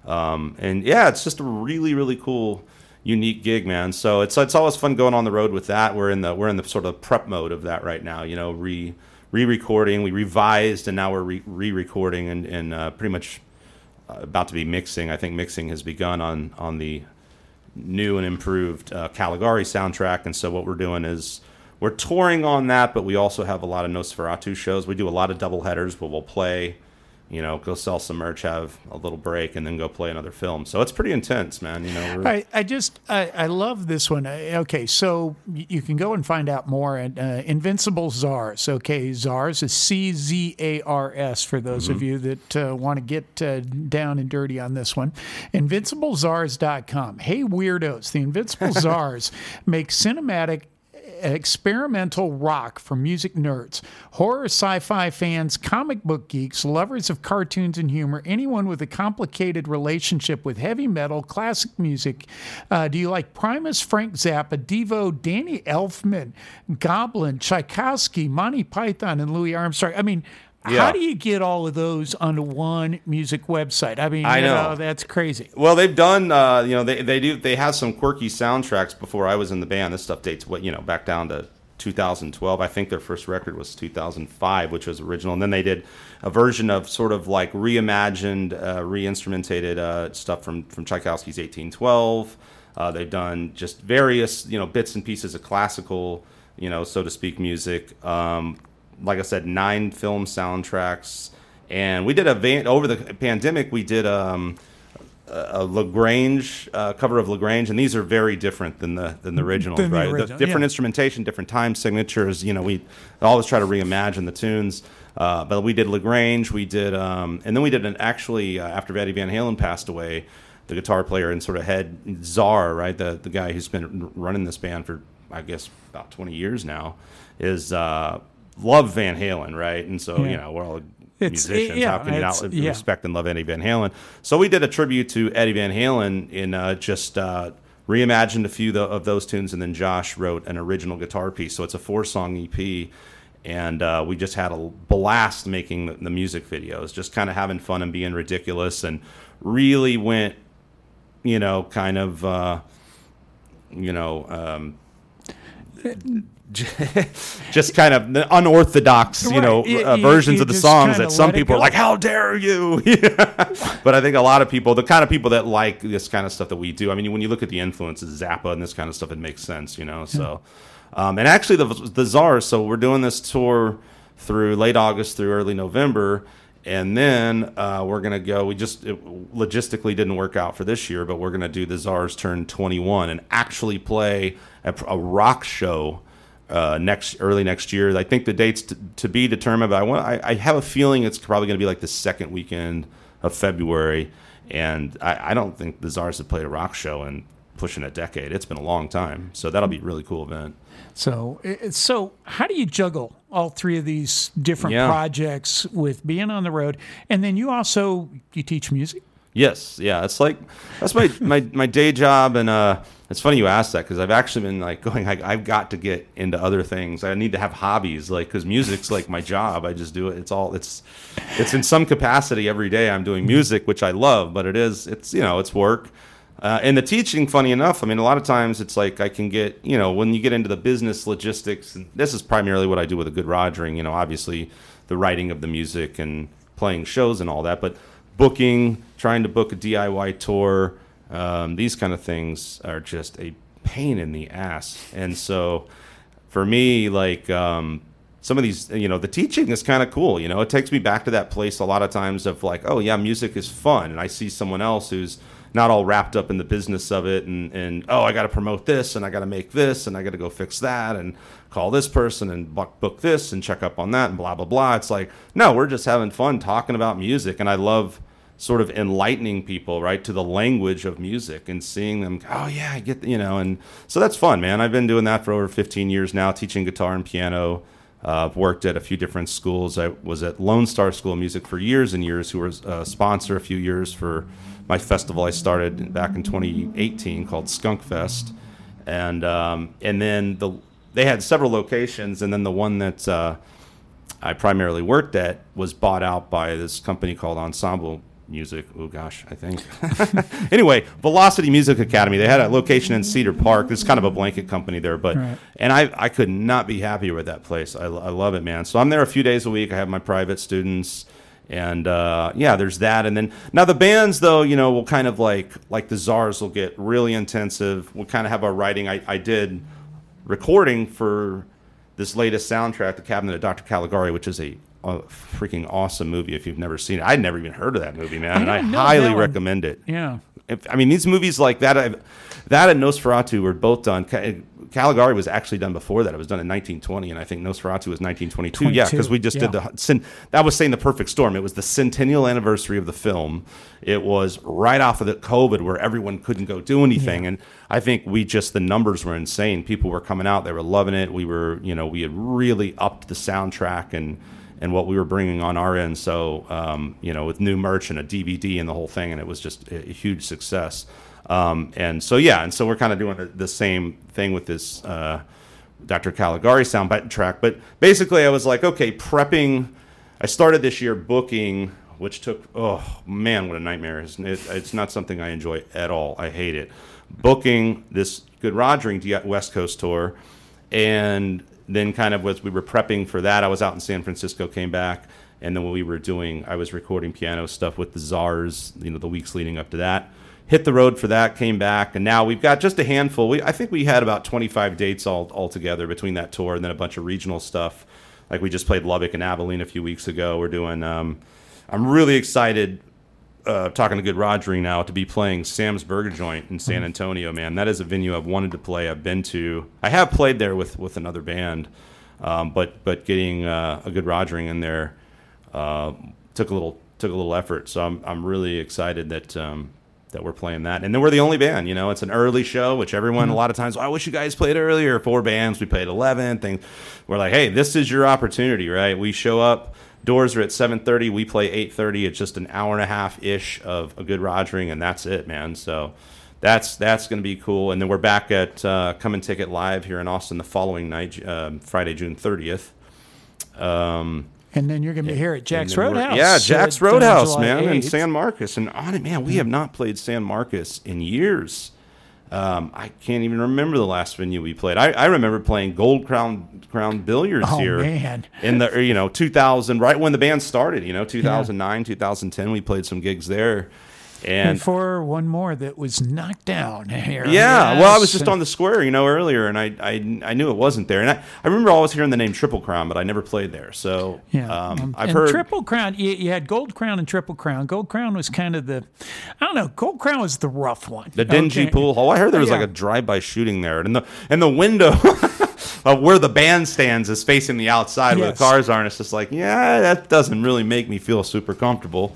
um, and yeah, it's just a really really cool, unique gig, man. So it's it's always fun going on the road with that. We're in the we're in the sort of prep mode of that right now. You know, re re-recording, we revised, and now we're re- re-recording and and uh, pretty much uh, about to be mixing. I think mixing has begun on on the new and improved uh, Caligari soundtrack. And so what we're doing is we're touring on that, but we also have a lot of Nosferatu shows. We do a lot of double headers, but we'll play, you know, go sell some merch, have a little break, and then go play another film. So it's pretty intense, man. You know,
I, I just I, I love this one. Okay, so you can go and find out more at uh, Invincible Czars. Okay, Czars is C Z A R S for those of
Mhm.
you that uh, want to get uh, down and dirty on this one. InvincibleCzars.com. Hey, weirdos! The Invincible Czars make cinematic experimental rock for music nerds, horror sci fi fans, comic book geeks, lovers of cartoons and humor, anyone with a complicated relationship with heavy metal, classic music. Uh, do you like Primus, Frank Zappa, Devo, Danny Elfman, Goblin, Tchaikovsky, Monty Python, and Louis Armstrong? I mean,
Yeah.
how do you get all of those onto one music website? I mean,
I
you
know.
that's crazy.
Well, they've done, uh, you know, they, they do, they have some quirky soundtracks before I was in the band. This stuff dates, what, you know, back down to 2012. I think their first record was 2005, which was original. And then they did a version of sort of like reimagined, uh, re-instrumentated uh, stuff from, from Tchaikovsky's 1812. Uh, they've done just various, you know, bits and pieces of classical, you know, so to speak, music. Um, like I said, nine film soundtracks. And we did a van- over the pandemic. We did um, a La Grange uh, cover of La Grange, and these are very different than the than the originals,
Than the
right?
original,
different
yeah.
instrumentation, different time signatures. You know, we always try to reimagine the tunes. Uh, but we did La Grange, we did, um, and then we did an actually uh, after Eddie Van Halen passed away, the guitar player and sort of head czar, right? The the guy who's been running this band for I guess about twenty years now, is uh, love Van Halen, right? And so
Yeah.
you know we're all
It's-
musicians.
yeah,
How can you not
yeah.
respect and love Eddie Van Halen? So we did a tribute to Eddie Van Halen in uh, just uh, reimagined a few of those tunes, and then Josh wrote an original guitar piece. So it's a four song EP. And uh, we just had a blast making the, the music videos, just kind of having fun and being ridiculous, and really went, you know, kind of, uh, you know, um, just kind of the unorthodox, you know,
Right.
Uh, versions of the songs that some people are like, "How dare you!" but I think a lot of people, the kind of people that like this kind of stuff that we do. I mean, when you look at the influences, Zappa and this kind of stuff, it makes sense, you know. So, um, and actually, the the czars. So we're doing this tour through late August through early November. And then uh, we're gonna go. We just it logistically didn't work out for this year, but we're gonna do the Czars Turn 21 and actually play a, a rock show uh, next early next year. I think the dates to, to be determined, but I want I, I have a feeling it's probably going to be like the second weekend of February, and I, I don't think the Czars have played a rock show in pushing a decade. It's been a long time, so that'll be a really cool event.
So, so how do you juggle all three of these different
Yeah.
projects with being on the road, and then you also you teach music?
Yes, yeah, it's like that's my my, my day job, and uh, it's funny you asked that because I've actually been like going. I've got to get into other things. I need to have hobbies, like because music's like my job. I just do it. It's all it's it's in some capacity every day. I'm doing music, which I love, but it is it's you know it's work. Uh, and the teaching, funny enough, I mean, a lot of times it's like I can get, you know, when you get into the business logistics, and this is primarily what I do with a good Rogering, you know, obviously the writing of the music and playing shows and all that, but booking, trying to book a DIY tour, um, these kind of things are just a pain in the ass. And so for me, like, um, some of these, you know, the teaching is kind of cool. You know, it takes me back to that place a lot of times of like, oh yeah, music is fun, and I see someone else who's not all wrapped up in the business of it, and and oh, I got to promote this, and I got to make this, and I got to go fix that, and call this person, and book, book this, and check up on that, and blah blah blah. It's like, no, we're just having fun talking about music, and I love sort of enlightening people right to the language of music and seeing them oh yeah i get you know and so that's fun man. I've been doing that for over 15 years now teaching guitar and piano. Uh, I've worked at a few different schools. I was at Lone Star School of Music for years and years, who was a sponsor a few years for my festival I started back in 2018 called Skunk Fest, and um, and then the they had several locations, and then the one that uh, I primarily worked at was bought out by this company called Ensemble Music. Oh gosh, I think. anyway, Velocity Music Academy. They had a location in Cedar Park. It's kind of a blanket company there, but
Right.
and I I could not be happier with that place. I, I love it, man. So I'm there a few days a week. I have my private students. And uh, yeah, there's that. And then now the bands, though, you know, will kind of like like the Czars will get really intensive. We'll kind of have our writing. I, I did recording for this latest soundtrack, The Cabinet of Dr. Caligari, which is a, a freaking awesome movie. If you've never seen it, I'd never even heard of that movie, man,
I
and I highly recommend it.
Yeah.
If, I mean, these movies like that, I've, that and Nosferatu were both done. Ca- eh, Caligari was actually done before that. It was done in 1920, and I think Nosferatu was 1922. Yeah, because we just did the that was saying the perfect storm. It was the centennial anniversary of the film. It was right off of the COVID where everyone couldn't go do anything, and I think we just the numbers were insane. People were coming out; they were loving it. We were, you know, we had really upped the soundtrack and and what we were bringing on our end. So, um, you know, with new merch and a DVD and the whole thing, and it was just a, huge success. Um, and so, yeah, and so we're kind of doing the, the same thing with this uh, Dr. Caligari soundbite track. But basically, I was like, okay, prepping. I started this year booking, which took, oh man, what a nightmare! It's, it, it's not something I enjoy at all. I hate it. Booking this Good Rogering West Coast tour, and then kind of as we were prepping for that, I was out in San Francisco, came back, and then when we were doing, I was recording piano stuff with the Czars, you know, the weeks leading up to that. Hit the road for that, came back, and now we've got just a handful. We, I think we had about 25 dates all altogether between that tour and then a bunch of regional stuff. Like we just played Lubbock and Abilene a few weeks ago. We're doing. Um, I'm really excited uh, talking to Good Rogering now to be playing Sam's Burger Joint in San Antonio. Man, that is a venue I've wanted to play. I've been to. I have played there with with another band, um, but but getting uh, a Good Rogering in there uh, took a little took a little effort. So I'm I'm really excited that. Um, that we're playing that, and then we're the only band. You know, it's an early show, which everyone a lot of times. "Oh, I wish you guys played earlier. Four bands, we played eleven. Things. We're like, hey, this is your opportunity, right? We show up doors are at 7.30 we play 8.30 it's just an hour and a half ish of a good rogering and that's it man. So that's that's going to be cool. And then we're back at uh, come and take it live here in austin the following night um, friday june 30th um,
And then you're going to be here at Jack's
and then we're-
Roadhouse.
yeah jack's
uh,
roadhouse man in san marcos. And on it man we have not played san marcos in years um, I can't even remember the last venue we played. I, I remember playing Gold Crown Crown Billiards
Oh,
here
man.
in the you know 2000 right when the band started. You know 2009 2010 we played some gigs there, and
Before one more that was knocked down here.
yeah, well, I was just on the square, you know, earlier, and I, I, I knew it wasn't there, and I, I remember always hearing the name Triple Crown, but I never played there. So
Yeah,
um,
um,
I've
and
heard
Triple Crown. You, you had Gold Crown and Triple Crown. Gold Crown was kind of the, I don't know. Gold Crown was the rough one.
the dingy
Okay.
pool hall. I heard there was
Yeah.
like a drive-by shooting there, and the and the window of where the band stands is facing the outside where the cars are, and it's just like, yeah, that doesn't really make me feel super comfortable.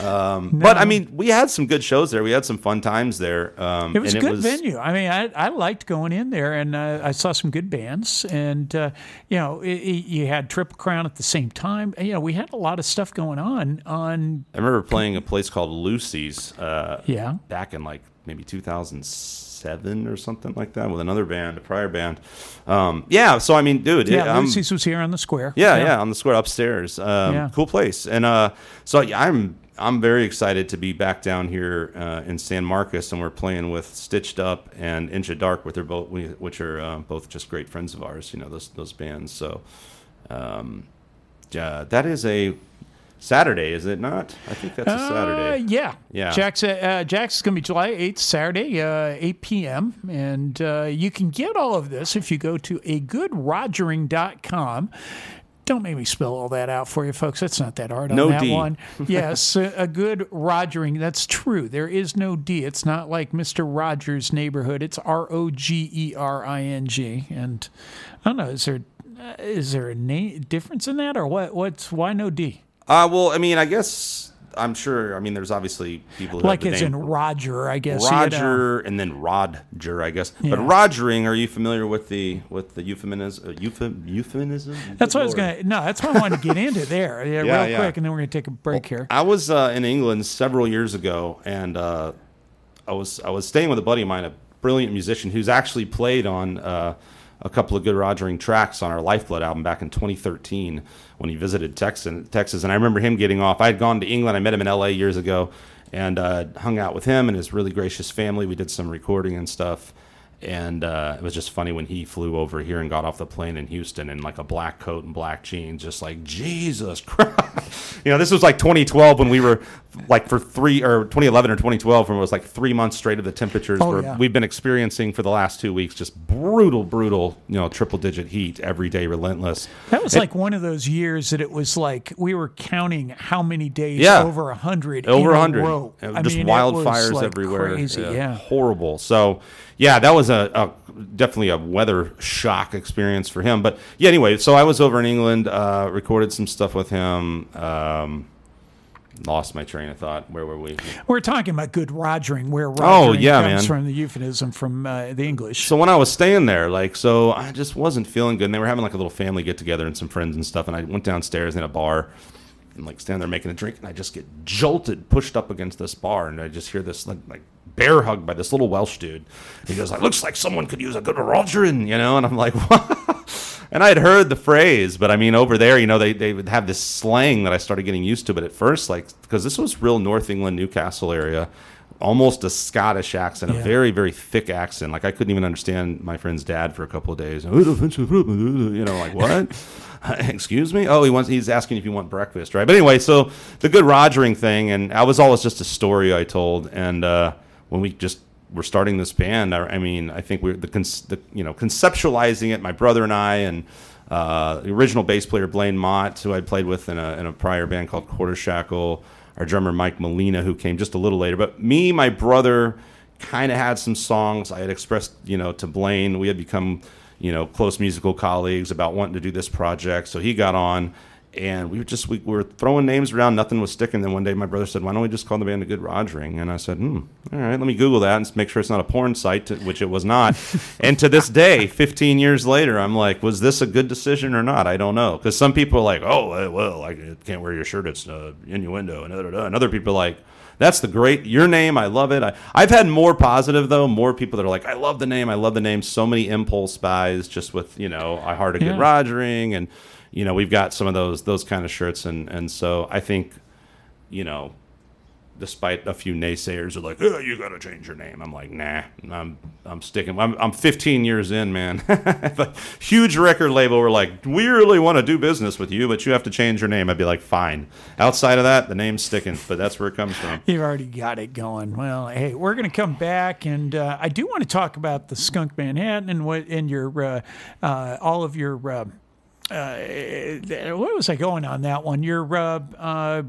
Um, But I mean, we had some good shows there. We had some fun times there. Um,
It was a good venue. I mean, I, I liked going in there, and uh, I saw some good bands. And uh, you know, it, it- you had Triple Crown at the same time. You know, we had a lot of stuff going on. On
I remember playing a place called Lucy's. Uh,
Yeah.
Back in like maybe 2007 or something like that with another band, a prior band. Um, yeah. So I mean, dude,
yeah,
it, I'm-
Lucy's was here on the square.
yeah, yeah, on the square upstairs. Um,
Yeah.
Cool place. And uh, so yeah, I'm I'm very excited to be back down here uh, in San Marcos, and we're playing with Stitched Up and Inch of Dark, with their both, which are uh, both just great friends of ours. You know those those bands. So um, yeah, that is a Saturday, is it not? I think that's a
Uh,
Saturday.
yeah.
Yeah.
Jack's, uh, Jack's is going to be July 8th, Saturday, uh, 8 p.m. And uh, you can get all of this if you go to agoodrogering.com. Don't make me spell all that out for you, folks. That's not that hard on
No
that
D.
one. yes, a, good Rogering. That's true. There is no D. It's not like Mr. Rogers' neighborhood. It's R O G E R I N G. And I don't know. Is there uh, there a name difference in that, or what? What's why no D?
Uh, well, I mean, I guess I'm sure. I mean, there's obviously people who
Like as in Roger, I guess.
Roger and then Rodger, I guess. But Rogering, are you familiar with the with the euphemism? Uh, euphem, euphemism?
That's what I was gonna. No, that's what I wanted to get into there. Yeah,
Yeah,
real
yeah.
quick, and then we're gonna take a break here.
I was uh, in England several years ago, and uh, I was I was staying with a buddy of mine, a brilliant musician who's actually played on uh, a couple of good Rogering tracks on our Lifeblood album back in 2013 when he visited Texas. And I remember him getting off. I had gone to England. I met him in L.A. years ago, and uh, hung out with him and his really gracious family. We did some recording and stuff. And uh, it was just funny when he flew over here and got off the plane in Houston in like a black coat and black jeans, just like Jesus Christ. you know, this was like 2012 when we were like for three or 2011 or 2012 when it was like three months straight of the temperatures
Oh,
where
yeah.
we've been experiencing for the last two weeks, just brutal, brutal, you know, triple digit heat every day, relentless.
That was
It-
like one of those years that it was like we were counting how many days
Yeah.
over a hundred,
over
in
a
a
hundred,
row.
Uh,
I
just
mean, it was,
wildfires
like,
everywhere.
Crazy, yeah.
horrible. So, yeah, that was a, a definitely a weather shock experience for him. But yeah, anyway, so I was over in England, uh, recorded some stuff with him. Um, lost my train of thought. Where were we?
We're talking about good rogering, where rogering
Oh, yeah,
comes
man.
from the euphemism from uh, the English.
So when I was staying there, like, so I just wasn't feeling good. And they were having like a little family get together and some friends and stuff. And I went downstairs in a bar and like stand there making a drink. And I just get jolted, pushed up against this bar. And I just hear this like, like bear hug by this little Welsh dude. He goes like, looks like someone could use a good Rogering, you know? And I'm like, what? And I had heard the phrase, but I mean, over there, you know, they, they would have this slang that I started getting used to. But at first, like, because this was real North England, Newcastle area, almost a Scottish accent,
Yeah.
a very, very thick accent. Like, I couldn't even understand my friend's dad for a couple of days. You know, like, what? Excuse me? Oh, he wants, he's asking if you want breakfast, right? But anyway, so the good Rogering thing, and I was always just a story I told. And uh, when we just were starting this band, I, I mean, I think we're the, cons- the, you know, conceptualizing it, my brother and I, and uh, the original bass player Blaine Mott, who I played with in a, in a prior band called Quarter Shackle, our drummer Mike Molina, who came just a little later. But me, my brother, kind of had some songs. I had expressed, you know, to Blaine, we had become, you know, close musical colleagues about wanting to do this project. So he got on, and we were just we, we were throwing names around. Nothing was sticking. Then one day, my brother said, "Why don't we just call the band a Good Rogering?" And I said, "Hmm, all right, let me Google that and make sure it's not a porn site," to, which it was not. and to this day, 15 years later, I'm like, was this a good decision or not? I don't know, because some people are like, "Oh, well, I can't wear your shirt; it's uh, innuendo," and da, da, da. and other people are like. That's the great your name. I love it. I, I've had more positive though. More people that are like, I love the name. I love the name. So many impulse buys just with you know, I heart a good
Yeah.
Rogering, and you know, we've got some of those those kind of shirts, and and so I think, you know, despite a few naysayers are like, oh, you got to change your name. I'm like, nah, I'm I'm sticking. I'm, I'm 15 years in, man. Huge record label were like, we really want to do business with you, but you have to change your name. I'd be like, fine. Outside of that, the name's sticking, but that's where it comes from.
You've already got it going. Well, hey, we're to come back, and uh, I do want to talk about the Skunk Manhattan and what and your uh, uh, all of your. Uh, uh, what was I going on that one? You're uh, uh,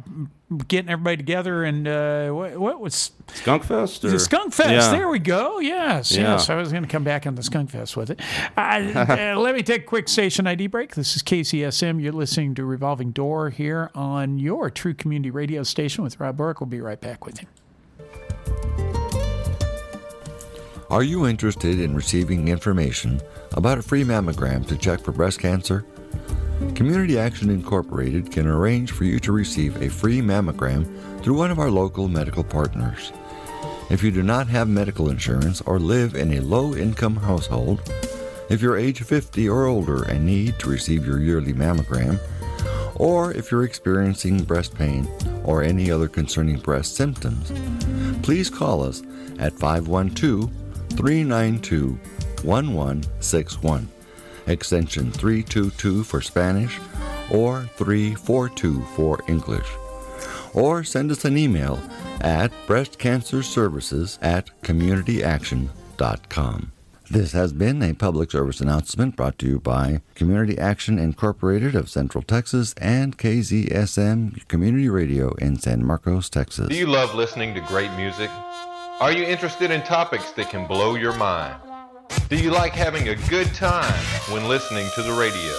getting everybody together, and uh, what, what was
Skunk Fest? Or?
the Skunk Fest?
Yeah.
There we go. Yes,
Yeah.
yes. I was going to come back on the Skunk Fest with it. Uh, uh, let me take a quick station ID break. This is KZSM. You're listening to Revolving Door here on your True Community Radio station with Rob Roark. We'll be right back with you.
Are you interested in receiving information about a free mammogram to check for breast cancer? Community Action Incorporated can arrange for you to receive a free mammogram through one of our local medical partners. If you do not have medical insurance or live in a low income household, if you're age 50 or older and need to receive your yearly mammogram, or if you're experiencing breast pain or any other concerning breast symptoms, please call us at 512 392 1161, extension 322 for Spanish or 342 for English. Or send us an email at breastcancerservices at communityaction.com. This has been a public service announcement brought to you by Community Action Incorporated of Central Texas and KZSM Community Radio in San Marcos, Texas.
Do you love listening to great music? Are you interested in topics that can blow your mind? Do you like having a good time when listening to the radio?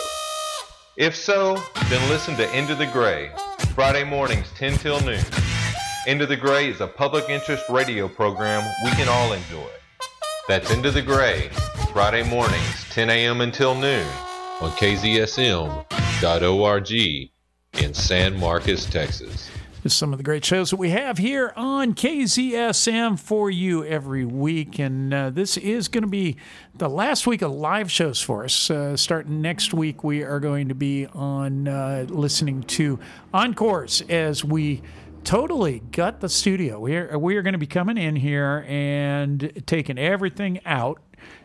If so, then listen to Into the Gray, Friday mornings 10 till noon. Into the Gray is a public interest radio program we can all enjoy. That's Into the Gray, Friday mornings 10 a.m. until noon on KZSM.org in San Marcos, Texas.
Just some of the great shows that we have here on KZSM for you every week. And uh, this is going to be the last week of live shows for us. Uh, starting next week, we are going to be on uh, listening to encores as we totally gut the studio. We are, we are going to be coming in here and taking everything out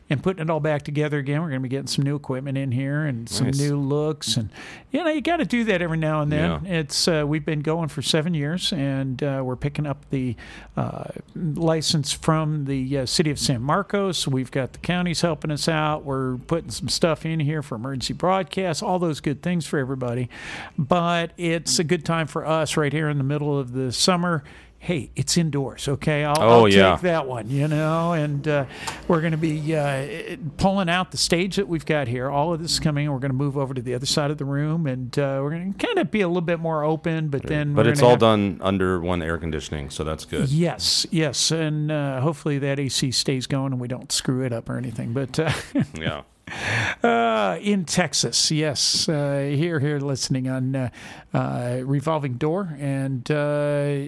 and putting it all back together again. We're going to be getting some new equipment in here and some
Nice.
new looks, and you know you got to do that every now and then.
Yeah.
It's uh, we've been going for seven years, and uh, we're picking up the uh, license from the uh, city of San Marcos. We've got the counties helping us out. We're putting some stuff in here for emergency broadcasts, all those good things for everybody. But it's a good time for us right here in the middle of the summer. Hey, it's indoors, okay? I'll,
Oh,
I'll
yeah.
take that one, you know. And uh, we're going to be uh, pulling out the stage that we've got here. All of this is coming. We're going to move over to the other side of the room, and uh, we're going to kind of be a little bit more open. But then,
But it's all
have-
done under one air conditioning, so that's good.
Yes, yes, and uh, hopefully that AC stays going and we don't screw it up or anything. But uh,
Yeah.
uh, in Texas, yes, uh, here, here, listening on uh, uh, Revolving Door, and uh,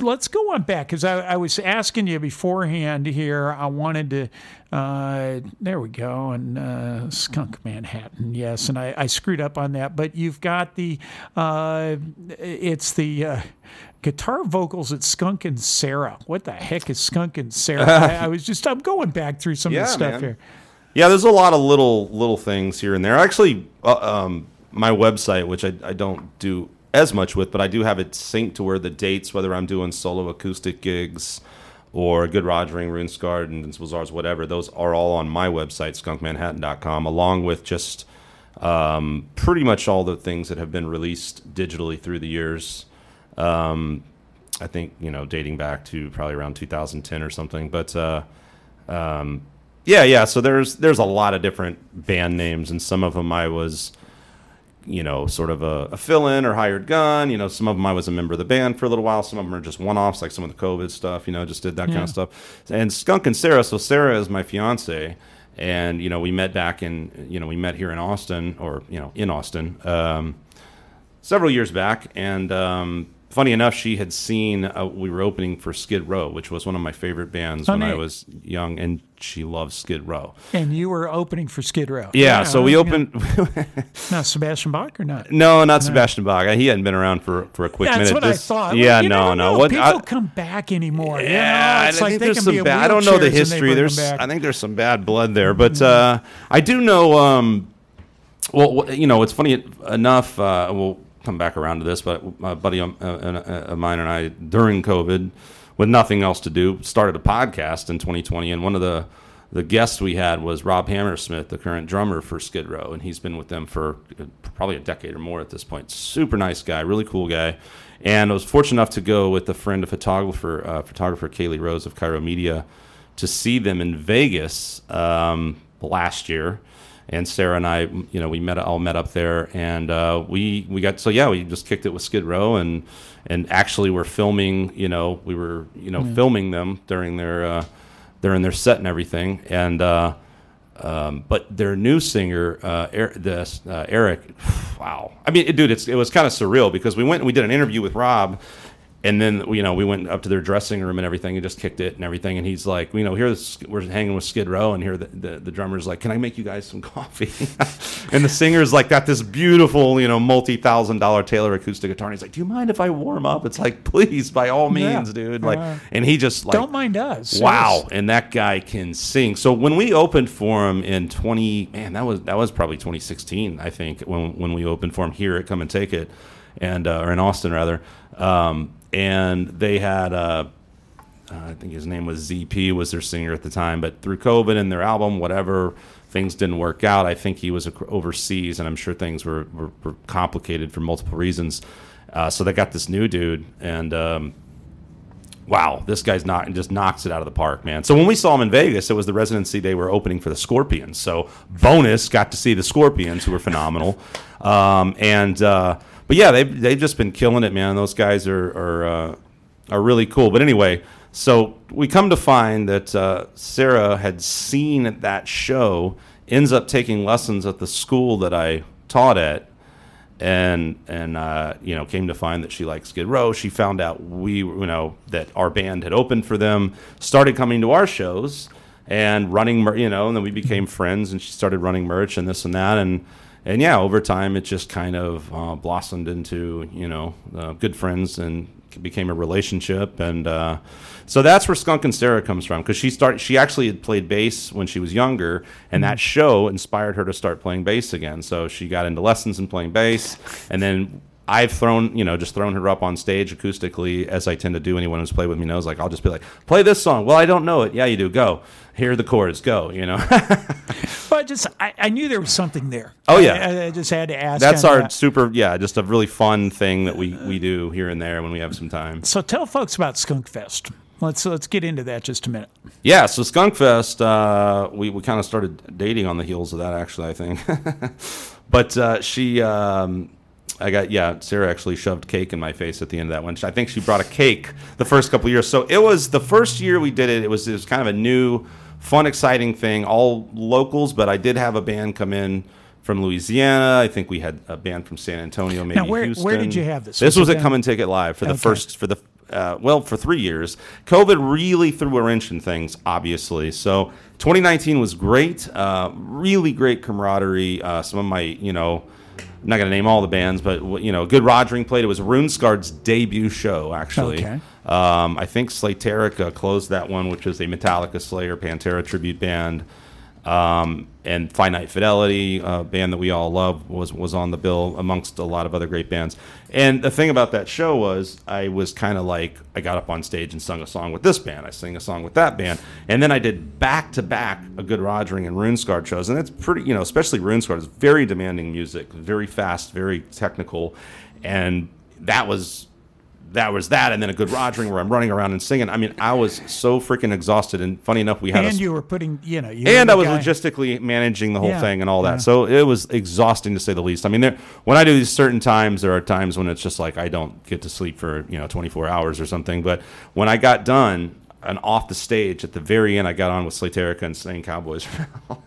let's go on back because I, I was asking you beforehand here. I wanted to. Uh, there we go, and uh, Skunk Manhattan, yes, and I, I screwed up on that, but you've got the. Uh, it's the. Uh, Guitar vocals at Skunk and Sarah. What the heck is Skunk and Sarah? I, I was just I'm going back through some of the stuff
man.
here.
Yeah, there's a lot of little little things here and there. Actually, uh, um, my website, which I, I don't do as much with, but I do have it synced to where the dates, whether I'm doing solo acoustic gigs or Good Rogering, RuneScarred, and the Czars, whatever, those are all on my website, skunkmanhattan.com, along with just um, pretty much all the things that have been released digitally through the years. Um, I think you know dating back to probably around 2010 or something. But uh, um, yeah, yeah. So there's there's a lot of different band names, and some of them I was you know sort of a, a fill-in or hired gun. You know, some of them I was a member of the band for a little while. Some of them are just one-offs, like some of the COVID stuff. You know, just did that kind of stuff. And Skunk and Sarah. So Sarah is my fiance. And you know we met back in you know we met here in Austin or you know in Austin um, several years back, and um, funny enough, she had seen uh, we were opening for Skid Row, which was one of my favorite bands when I was young, and she loves Skid Row.
And you were opening for Skid Row.
Yeah, so we
yeah.
opened.
Now Sebastian Bach or not?
no, not Sebastian Bach. He hadn't been around for for a quick
That's
minute.
That's what
This-
I thought.
Yeah,
Well,
no, no.
know.
What
people
I,
come back anymore? you
yeah,
know? it's
I
like
think
they
there's
can
some
be
bad. I don't know the
wheelchairs and they
history. There's. I think there's some bad blood there, but uh, I do know. Um, well, you know, it's funny enough. Uh, we'll come back around to this, but my buddy um, uh, uh, of mine and I, during COVID, with nothing else to do, started a podcast in 2020, and one of the the guests we had was Rob Hammersmith, the current drummer for Skid Row, and he's been with them for uh, probably a decade or more at this point. Super nice guy, really cool guy. And I was fortunate enough to go with a friend, a photographer, uh, photographer Kaylee Rose of Cairo Media, to see them in Vegas um, last year. And Sarah and I, you know, we met all met up there, and uh, we we got so yeah, we just kicked it with Skid Row, and and actually we're filming, you know, we were you know filming them during their uh, during their set and everything, and uh, um, but their new singer, uh, er, this uh, Erik, wow, I mean, dude, it's it was kind of surreal because we went and we did an interview with Rob, and then you know we went up to their dressing room and everything and just kicked it and everything, and he's like, you know, here this- we're hanging with Skid Row, and here the, the, the drummer's like, can I make you guys some coffee? and the singer's like got this beautiful, you know, multi thousand dollar Taylor acoustic guitar, and he's like, do you mind if I warm up? It's like, please, by all
Yeah.
means, dude. Like,
Uh,
and he just like
Don't mind us.
Wow,
Yes.
and that guy can sing. So when we opened for him in 20, man, that was that was probably 2016, I think, when when we opened for him here at Come and Take It, and uh, or in Austin rather, um, and they had. Uh, uh, I think his name was ZP was their singer at the time, but through COVID and their album, whatever, things didn't work out. I think he was overseas, and I'm sure things were, were, were complicated for multiple reasons. Uh, so they got this new dude, and um, wow, this guy's not and just knocks it out of the park, man. So when we saw him in Vegas, it was the residency they were opening for the Scorpions. So bonus, got to see the Scorpions, who were phenomenal. Um, and uh, but yeah, they've they've just been killing it, man. Those guys are are uh, are really cool. But anyway, so we come to find that uh, Sarah had seen that show, ends up taking lessons at the school that I taught at and and uh, you know came to find that she likes Skid Row. She found out we you know that our band had opened for them, started coming to our shows and running you know, and then we became friends and she started running merch and this and that and and yeah, over time it just kind of uh, blossomed into you know uh, good friends and became a relationship, and uh, so that's where Skunk and Sarah comes from because she started. She actually had played bass when she was younger, and that show inspired her to start playing bass again. So she got into lessons and playing bass, and then. I've thrown, you know, just thrown her up on stage acoustically, as I tend to do. Anyone who's played with me knows. Like, I'll just be like, "Play this song." Well, I don't know it. Yeah, you do. Go. Here are the chords. Go. You know.
But I just I, I knew there was something there.
Oh, yeah.
I, I just had to ask.
That's our
that.
super, yeah, just a really fun thing that we we do here and there when we have some time.
So tell folks about Skunk Fest. Let's let's get into that just a minute.
Yeah, so Skunk Fest, uh, we, we kind of started dating on the heels of that, actually, I think. but uh, she, um, I got, yeah, Sarah actually shoved cake in my face at the end of that one. I think she brought a cake the first couple of years. So it was the first year we did it, it was, it was kind of a new, fun, exciting thing, all locals, but I did have a band come in. From Louisiana, I think we had a band from San Antonio, maybe
Now, where-
Houston.
where did you have this?
This
Was
was at Come and Take It Live for the
Okay.
first for the uh, well for three years. COVID really threw a wrench in things, obviously. So 2019 was great, uh, really great camaraderie. Uh, some of my, you know, I'm not gonna name all the bands, but you know, good Rogering played. It was Runescar's debut show, actually.
Okay.
Um, I think Slaterica closed that one, which is a Metallica Slayer Pantera tribute band. Um, and Finite Fidelity, a band that we all love, was was on the bill amongst a lot of other great bands. And the thing about that show was, I was kind of like, I got up on stage and sung a song with this band, I sang a song with that band, and then I did back to back a Good Rogering and Runescarred shows, and it's pretty, you know, especially Runescarred is very demanding music, very fast, very technical, and that was that was that, and then a good Rogering where I'm running around and singing. I mean, I was so freaking exhausted. And funny enough, we had
and
s-
you were putting, you know, you
and I was
guy-
logistically managing the whole
Yeah,
thing and all that.
yeah.
So it was exhausting to say the least. I mean, there, when I do these certain times, there are times when it's just like I don't get to sleep for you know 24 hours or something. But when I got done and off the stage at the very end, I got on with Slaterica and sang Cowboys,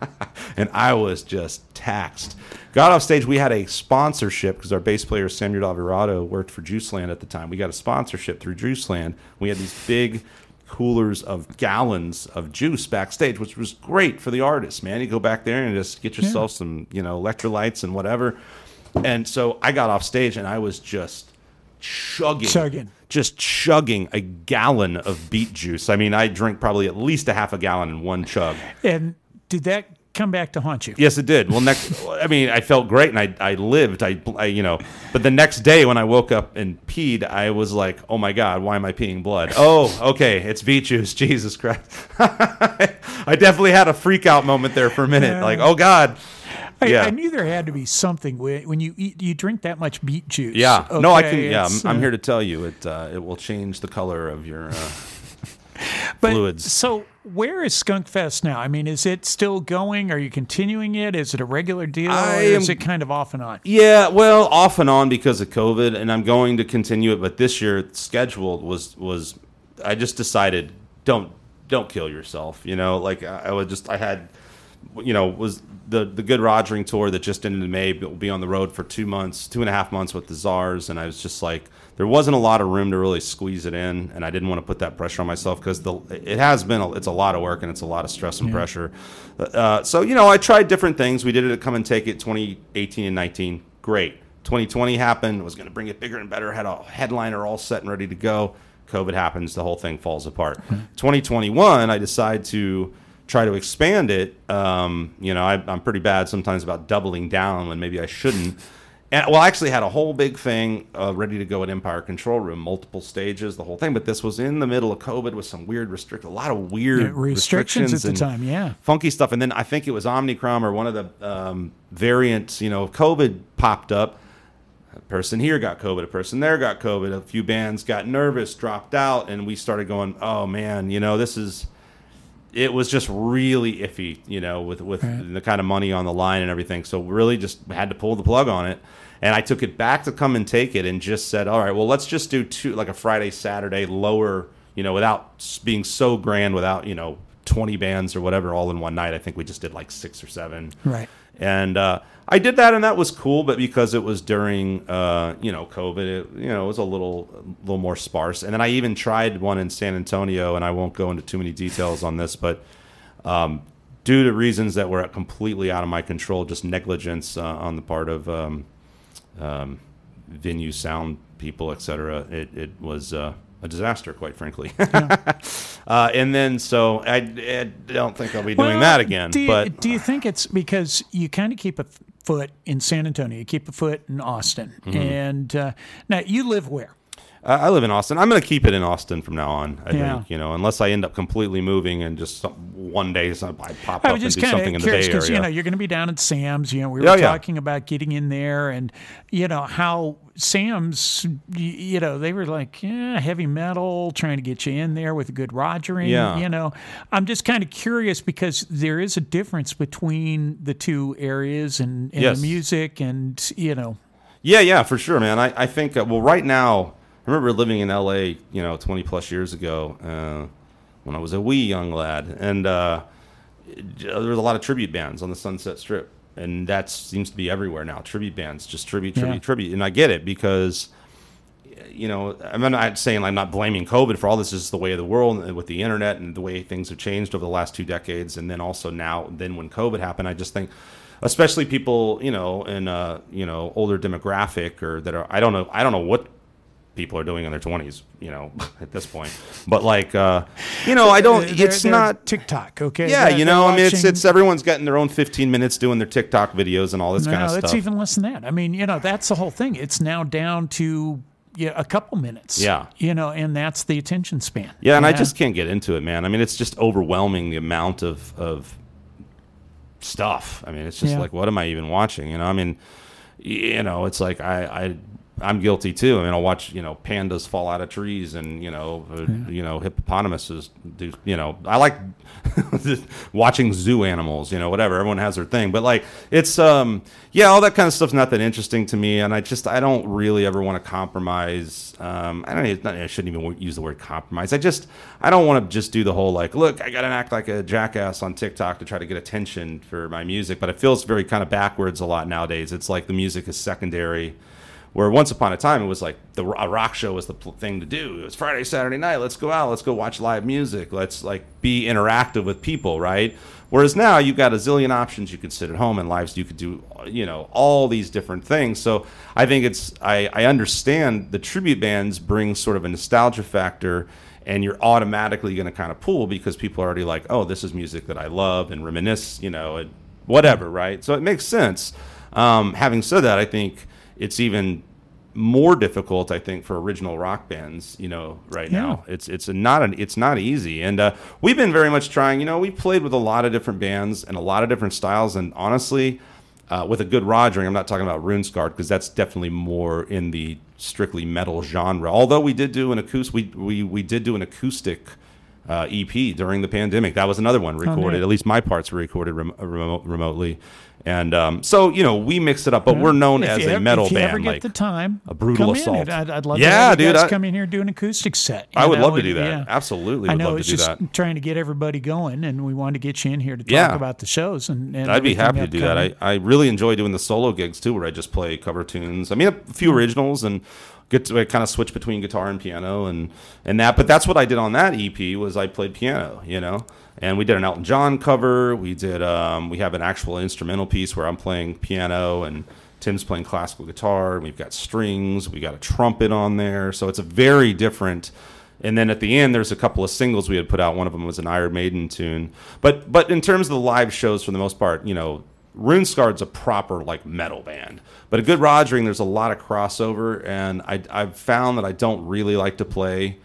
and I was just taxed. Got off stage. We had a sponsorship because our bass player Samuel Alvarado worked for Juiceland at the time. We got a sponsorship through Juiceland. We had these big coolers of gallons of juice backstage, which was great for the artists, man. You go back there and just get yourself some, you know, electrolytes and whatever. And so I got off stage and I was just chugging,
Chugging.
just chugging a gallon of beet juice. I mean, I drink probably at least a half a gallon in one chug.
And did that come back to haunt you?
Yes, it did. Well, next, I mean, I felt great and I, I lived. I, I, you know, but the next day when I woke up and peed, I was like, oh my God, why am I peeing blood? Oh, okay, it's beet juice. Jesus Christ. I definitely had a freak out moment there for a minute. Like, oh God.
I,
yeah.
I knew there had to be something when when you eat, you drink that much beet juice.
yeah. no, I can. Yeah. I'm, I'm
uh,
here to tell you it, uh, it will change the color of your uh,
But,
fluids.
So where is Skunk Fest now? I mean, is it still going? Are you continuing it? Is it a regular deal,
I
or is
am-
it kind of off and on?
Yeah, well, off and on because of COVID, and I'm going to continue it. But this year, scheduled was was I just decided don't don't kill yourself. You know, like I, I would just I had, you know, was the the good Rogering tour that just ended in May but will be on the road for two months, two and a half months with the Czars, and I was just like. There wasn't a lot of room to really squeeze it in, and I didn't want to put that pressure on myself because the it has been a, it's a lot of work and it's a lot of stress and
Yeah.
pressure. Uh, so you know, I tried different things. We did it at Come and Take It 2018 and 19. Great. 2020 happened. Was going to bring it bigger and better. Had a headliner all set and ready to go. COVID happens. The whole thing falls apart. 2021, I decide to try to expand it. Um, you know, I, I'm pretty bad sometimes about doubling down when maybe I shouldn't. And, well, I actually had a whole big thing uh, ready to go at Empire Control Room, multiple stages, the whole thing. But this was in the middle of COVID with some weird restrict, a lot of weird
Yeah, restrictions at the time, yeah.
funky stuff. And then I think it was Omnicrom or one of the um, variants. You know, COVID popped up. A person here got COVID. A person there got COVID. A few bands got nervous, dropped out, and we started going, "Oh man, you know, this is." It was just really iffy, you know, with with
Right.
the kind of money on the line and everything. So really, just had to pull the plug on it. And I took it back to come and take it, and just said, "All right, well, let's just do two, like a Friday, Saturday, lower, you know, without being so grand, without you know, twenty bands or whatever, all in one night. I think we just did like six or seven,
Right.
and uh, I did that, and that was cool. But because it was during, uh, you know, COVID, it, you know, it was a little, a little more sparse. And then I even tried one in San Antonio, and I won't go into too many details on this, but um, due to reasons that were completely out of my control, just negligence uh, on the part of um, um, venue sound people, etc. It it was. Uh, a disaster, quite frankly. uh, and then, so I, I don't think I'll be doing
Well,
that again.
Do you,
but
do you think it's because you kind of keep a foot in San Antonio, you keep a foot in Austin,
Mhm.
and uh, now you live where?
Uh, I live in Austin. I'm going to keep it in Austin from now on. I
Yeah.
think you know, unless I end up completely moving and just some, one day some, I pop
I
up and do something in the Bay Area.
you know you're going to be down at Sam's. You know, we were
Yeah, yeah.
talking about getting in there, and you know how Sam's. You know, they were like, yeah, heavy metal, trying to get you in there with a good rogering.
Yeah.
You know, I'm just kind of curious because there is a difference between the two areas and, and
Yes.
the music, and you know.
Yeah, yeah, for sure, man. I, I think, uh, well, right now, I remember living in LA, you know, 20 plus years ago uh, when I was a wee young lad. And uh, there was a lot of tribute bands on the Sunset Strip. And that seems to be everywhere now. Tribute bands, just tribute, tribute,
Yeah.
tribute. And I get it because, you know, I'm not saying I'm not blaming COVID for all this. This is the way of the world with the internet and the way things have changed over the last two decades. And then also now, then when COVID happened, I just think, especially people, you know, in a you know older demographic or that are I don't know I don't know what people are doing in their 20s, you know, at this point. But like, uh, you know, I don't.
They're-
it's
they're
not
TikTok. Okay.
Yeah,
They're-
you know, I mean, it's it's everyone's getting their own 15 minutes doing their TikTok videos and all this
no,
kind of stuff.
even less than that. I mean, you know, that's the whole thing. It's now down to yeah, a couple minutes.
Yeah.
You know, and that's the attention span.
Yeah, and I just can't get into it, man. I mean, it's just overwhelming the amount of of stuff. I mean, it's just
Yeah.
like, what am I even watching? You know, I mean, you know, it's like I I I'm guilty too. I mean, I'll watch you know pandas fall out of trees and you know uh, you know hippopotamuses do you know I like watching zoo animals. You know, whatever. Everyone has their thing, but like it's um yeah, all that kind of stuff's not that interesting to me, and I just I don't really ever want to compromise. Um, I don't. It's not, I shouldn't even use the word compromise. I just I don't want to just do the whole like, look, I got to act like a jackass on TikTok to try to get attention for my music, but it feels very kind of backwards a lot nowadays. It's like the music is secondary. Where once upon a time it was like the a rock show was the pl- thing to do. It was Friday, Saturday night. Let's go out. Let's go watch live music. Let's like be interactive with people, right? Whereas now you've got a zillion options. You could sit at home and lives. You could do, you know, all these different things. So I think it's I, I understand the tribute bands bring sort of a nostalgia factor, and you're automatically going to kind of pull because people are already like, oh, this is music that I love and reminisce, you know, whatever, right? So it makes sense. Um, having said that, I think it's even more difficult, I think, for original rock bands. You know, right
Yeah.
now it's it's a not an it's not easy, and uh, we've been very much trying. You know, we've played with a lot of different bands and a lot of different styles, and honestly, uh, with a good rogering, I'm not talking about Runescarred because that's definitely more in the strictly metal genre. Although we did do an acoustic, we we we did do an acoustic. Uh, EP during the pandemic. That was another one recorded.
neat.
At least my parts were recorded rem- remotely, and um, so you know we mix it up. But we're known as a
ever-
metal
if you
band.
ever get
like
the time,
a brutal
come
assault.
In. I'd, I'd love
Yeah,
to have
dude,
guys
I-
come in here and do an acoustic set.
I would
know,
love to do that.
yeah.
Absolutely
I know
love to
it's just
that.
trying to get everybody going, and we wanted to get you in here to talk
Yeah.
about the shows. And, and
I'd be happy to do that. I, I really enjoy doing the solo gigs too, where I just play cover tunes. I mean, a few originals and get kind of switch between guitar and piano and and that. But that's what I did on that EP was I played piano, you know. And we did an Elton John cover. We did um, we have an actual instrumental piece where I'm playing piano and Tim's playing classical guitar. We've got strings. We got a trumpet on there. So it's a very different. And then at the end, there's a couple of singles we had put out. One of them was an Iron Maiden tune. But but in terms of the live shows, for the most part, you know, Runescarred's a proper like metal band. But a good Rogering, there's a lot of crossover, and I, I've found that I don't really like to play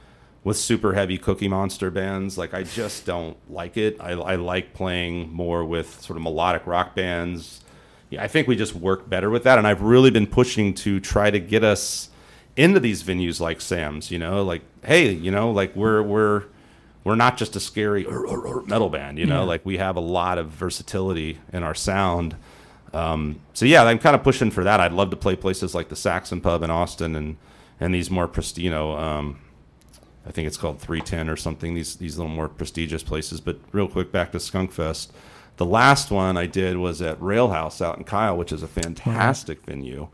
with super heavy Cookie Monster bands. Like I just don't like it. I, I like playing more with sort of melodic rock bands. Yeah, I think we just work better with that, and I've really been pushing to try to get us into these venues like Sam's. You know, like hey, you know, like we're we're we're not just a scary "Ur, ur, ur," metal band. You know,
Yeah.
like we have a lot of versatility in our sound. Um, so yeah, I'm kind of pushing for that. I'd love to play places like the Saxon Pub in Austin and and these more presti- you know, um, I think it's called 310 or something. These these little more prestigious places. But real quick, back to Skunk Fest. The last one I did was at Rail House out in Kyle, which is a fantastic venue.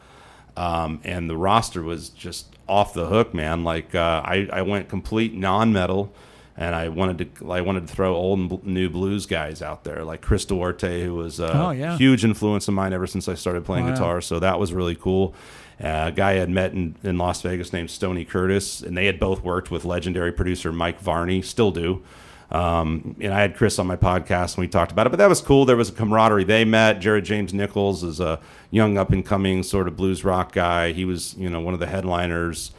Um, and the roster was just off the hook, man. Like uh, I, I went complete non-metal, and I wanted to I wanted to throw old and new blues guys out there like Chris Duarte, who was a
Oh, yeah.
huge influence of mine ever since I started playing
Wow.
guitar. So that was really cool. Uh, a guy I had met in, in Las Vegas named Stony Curtis, and they had both worked with legendary producer Mike Varney, still do. Um, and I had Chris on my podcast and we talked about it, but that was cool. There was a camaraderie. They met. Jared James Nichols is a young up and coming sort of blues rock guy. He was, you know, one of the headliners.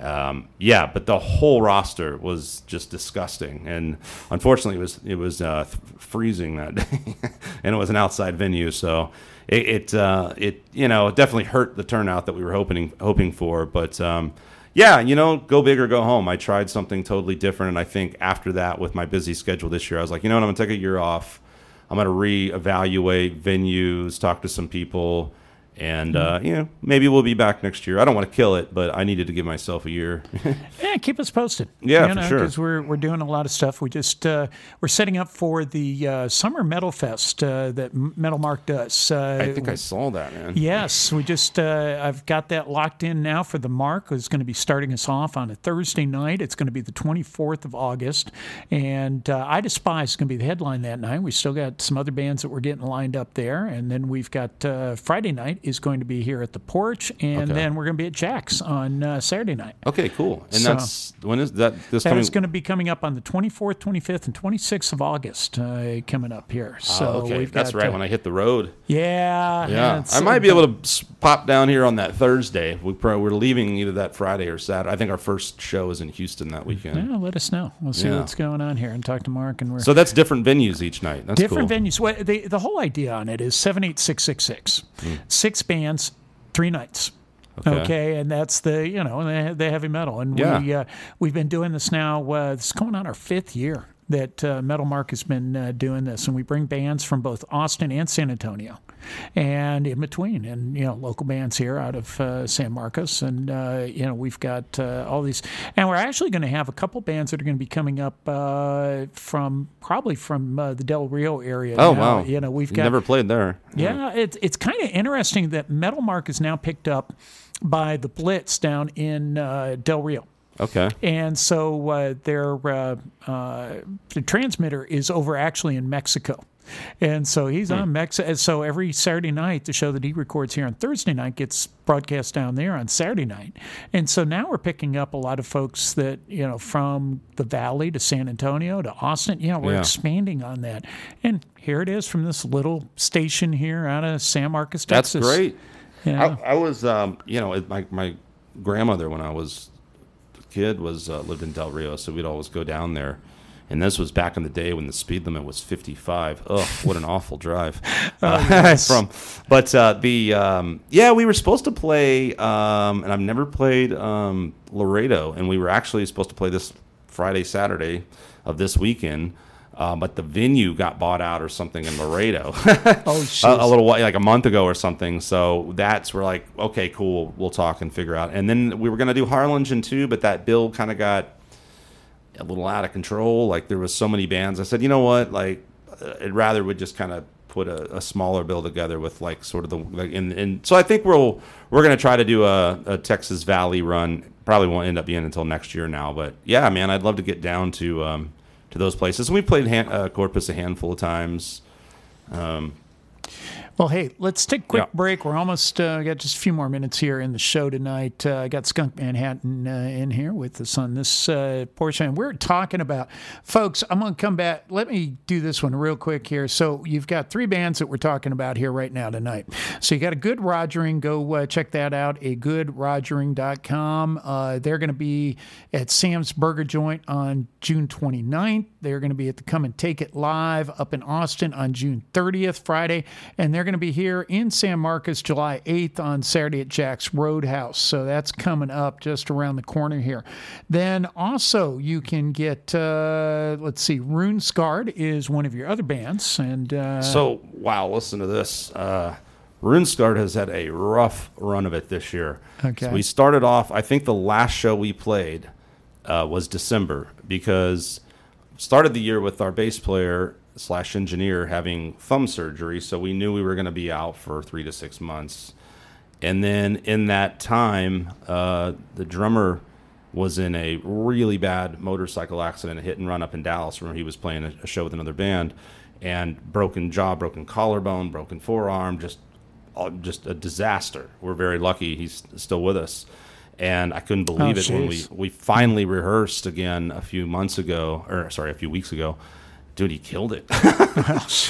Um, yeah, but the whole roster was just disgusting, and unfortunately, it was it was uh, th- freezing that day, and it was an outside venue, so it it, uh, it you know it definitely hurt the turnout that we were hoping hoping for. But um, yeah, you know, go big or go home. I tried something totally different, and I think after that, with my busy schedule this year, I was like, you know what, I'm gonna take a year off. I'm gonna reevaluate venues, talk to some people. And uh, you know, maybe we'll be back next year. I don't want to kill it, but I needed to give myself a year.
Yeah, keep us posted.
Yeah,
you
for sure.
Because we're we're doing a lot of stuff. We just uh, we're setting up for the uh, summer metal fest uh, that Metal Mark does. Uh,
I think I saw that, man.
Yes, we just uh, I've got that locked in now for the mark. It's going to be starting us off on a Thursday night. It's going to be the 24th of August, and uh, I Despise is going to be the headline that night. We still got some other bands that we're getting lined up there, and then we've got uh, Friday night is going to be here at the Porch, and
Okay.
then we're going to be at Jack's on uh, Saturday night.
Okay, cool. And
So-
that's when is that? This
That
coming?
is going to be coming up on the 24th, 25th, and 26th of August. Uh, coming up here. So
oh, okay,
we've
that's
got,
right.
uh,
when I hit the road.
Yeah,
Yeah, I might be able to pop down here on that Thursday. We probably, we're leaving either that Friday or Saturday. I think our first show is in Houston that weekend.
Yeah, let us know. We'll see
Yeah.
what's going on here and talk to Mark. And we're
So that's different venues each night. That's
different
cool.
venues. What the the whole idea on it is seven eight six six six, six bands, three nights.
Okay.
Okay. and that's the you know the, the heavy metal, and
Yeah.
we uh, we've been doing this now. Uh, it's going on our fifth year that uh, Metal Mark has been uh, doing this, and we bring bands from both Austin and San Antonio, and in between, and you know local bands here out of uh, San Marcos, and uh, you know we've got uh, all these, and we're actually going to have a couple bands that are going to be coming up uh, from probably from uh, the Del Rio area.
Oh
now.
wow!
You know we've got
never played there.
yeah, it's it's kind of interesting that Metal Mark is now picked up by the Blitz down in uh, Del Rio.
Okay.
And so uh, their uh, uh, the transmitter is over actually in Mexico. And so he's on Mexico. So every Saturday night, the show that he records here on Thursday night gets broadcast down there on Saturday night. And so now we're picking up a lot of folks that, you know, from the Valley to San Antonio to Austin. You know, we're
Yeah.
expanding on that. And here it is from this little station here out of San Marcos, Texas.
That's great.
Yeah.
I, I was, um, you know, my my grandmother when I was a kid was uh, lived in Del Rio, so we'd always go down there. And this was back in the day when the speed limit was 55. Ugh, what an awful drive uh, from. But uh, the um, yeah, we were supposed to play, um, and I've never played um, Laredo, and we were actually supposed to play this Friday, Saturday of this weekend. Uh, but the venue got bought out or something in Laredo.
Oh,
a, a little while, like a month ago or something. So that's we're like, okay, cool, we'll talk and figure out. And then we were gonna do Harlingen too, but that bill kind of got a little out of control. Like there was so many bands. I said, you know what, like uh, I'd rather would just kind of put a, a smaller bill together with like sort of the like and, and so I think we'll we're gonna try to do a, a Texas Valley run. Probably won't end up being until next year now, but yeah, man, I'd love to get down to um, to those places. We played uh, Corpus a handful of times. Um,
Well, hey, let's take a quick
Yeah.
break. We're almost uh, got just a few more minutes here in the show tonight. Uh, I got Skunk Manhattan uh, in here with us on this uh, portion. We're talking about, folks. I'm going to come back. Let me do this one real quick here. So you've got three bands that we're talking about here right now tonight. So you got a good Rogering. Go uh, check that out. A goodrogering.com. Uh, they're going to be at Sam's Burger Joint on June 29th. They're going to be at the Come and Take It Live up in Austin on June 30th, Friday. And they're going to be here in San Marcos July 8th on Saturday at Jack's Roadhouse. So that's coming up just around the corner here. Then also you can get, uh, let's see, Runescarred is one of your other bands. And uh,
So wow, listen to this. Uh, Runescarred has had a rough run of it this year.
Okay.
So we started off. I think the last show we played uh, was December because started the year with our bass player slash engineer having thumb surgery, so we knew we were going to be out for three to six months. And then in that time, uh, the drummer was in a really bad motorcycle accident, a hit and run up in Dallas. Remember, he was playing a, show with another band, and broken jaw, broken collarbone, broken forearm, just uh, just a disaster. We're very lucky he's still with us. And I couldn't believe
Oh,
it when we, we finally rehearsed again a few months ago, or sorry, a few weeks ago. Dude, he killed it.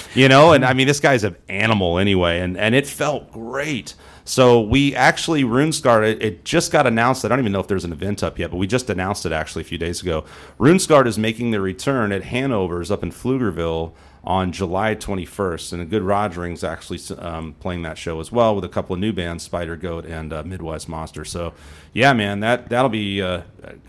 you know, and I mean, this guy's an animal anyway, and, and it felt great. So we actually, Runescarred, it, it just got announced. I don't even know if there's an event up yet, but we just announced it actually a few days ago. Runescarred is making their return at Hanover's up in Pflugerville on July 21st, and a good Rogering's actually um, playing that show as well with a couple of new bands, Spider Goat and uh, Midwest Monster. So, yeah, man, that that'll be uh,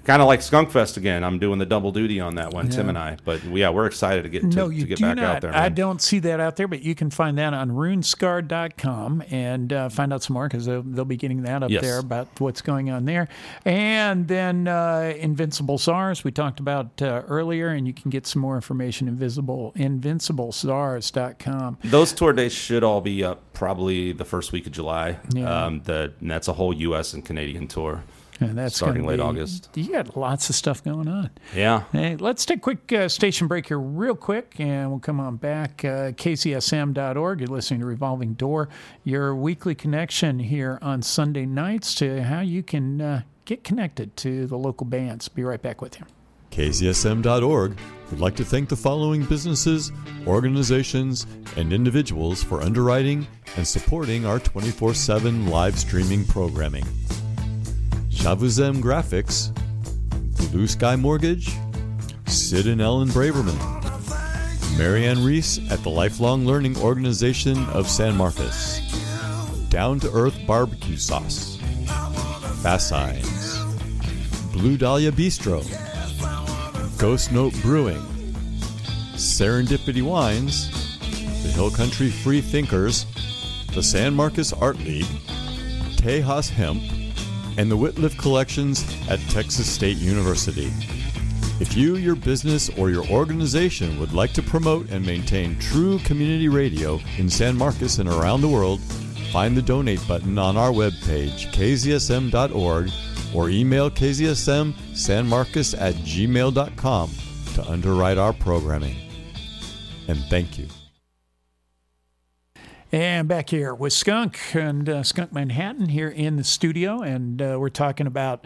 kind of like Skunk Fest again. I'm doing the double duty on that one, Tim and I. But yeah, we're excited to get to,
no,
to get
do
back
not.
out there.
I
man.
don't see that out there, but you can find that on runescar.com and uh, find out some more because they'll, they'll be getting that up
Yes.
there about what's going on there. And then uh, Invincible Czars, we talked about uh, earlier, and you can get some more information invisible invincibleczars.com.
Those tour dates should all be up probably the first week of July.
Yeah.
Um, the, and that's a whole U.S. and Canadian tour.
And that's
starting late
be-
August.
You got lots of stuff going on.
Yeah.
Hey, let's take a quick uh, station break here, real quick, and we'll come on back. Uh, KZSM.org. You're listening to Revolving Door, your weekly connection here on Sunday nights to how you can uh, get connected to the local bands. Be right back with you.
KZSM.org would like to thank the following businesses, organizations, and individuals for underwriting and supporting our 24 7 live streaming programming. Shavuzem Graphics, Blue Sky Mortgage, Sid and Ellen Braverman, Marianne Reese at the Lifelong Learning Organization of San Marcos, Down to Earth Barbecue Sauce, Fast Signs, Blue Dahlia Bistro, Ghost Note Brewing, Serendipity Wines, the Hill Country Free Thinkers, the San Marcos Art League, Tejas Hemp, and the Wittliff Collections at Texas State University. If you, your business, or your organization would like to promote and maintain true community radio in San Marcos and around the world, find the donate button on our webpage, kzsm.org, or email kzsmsanmarcos at gmail.com to underwrite our programming. And thank you.
And back here with Skunk and uh, Skunk Manhattan here in the studio, and uh, we're talking about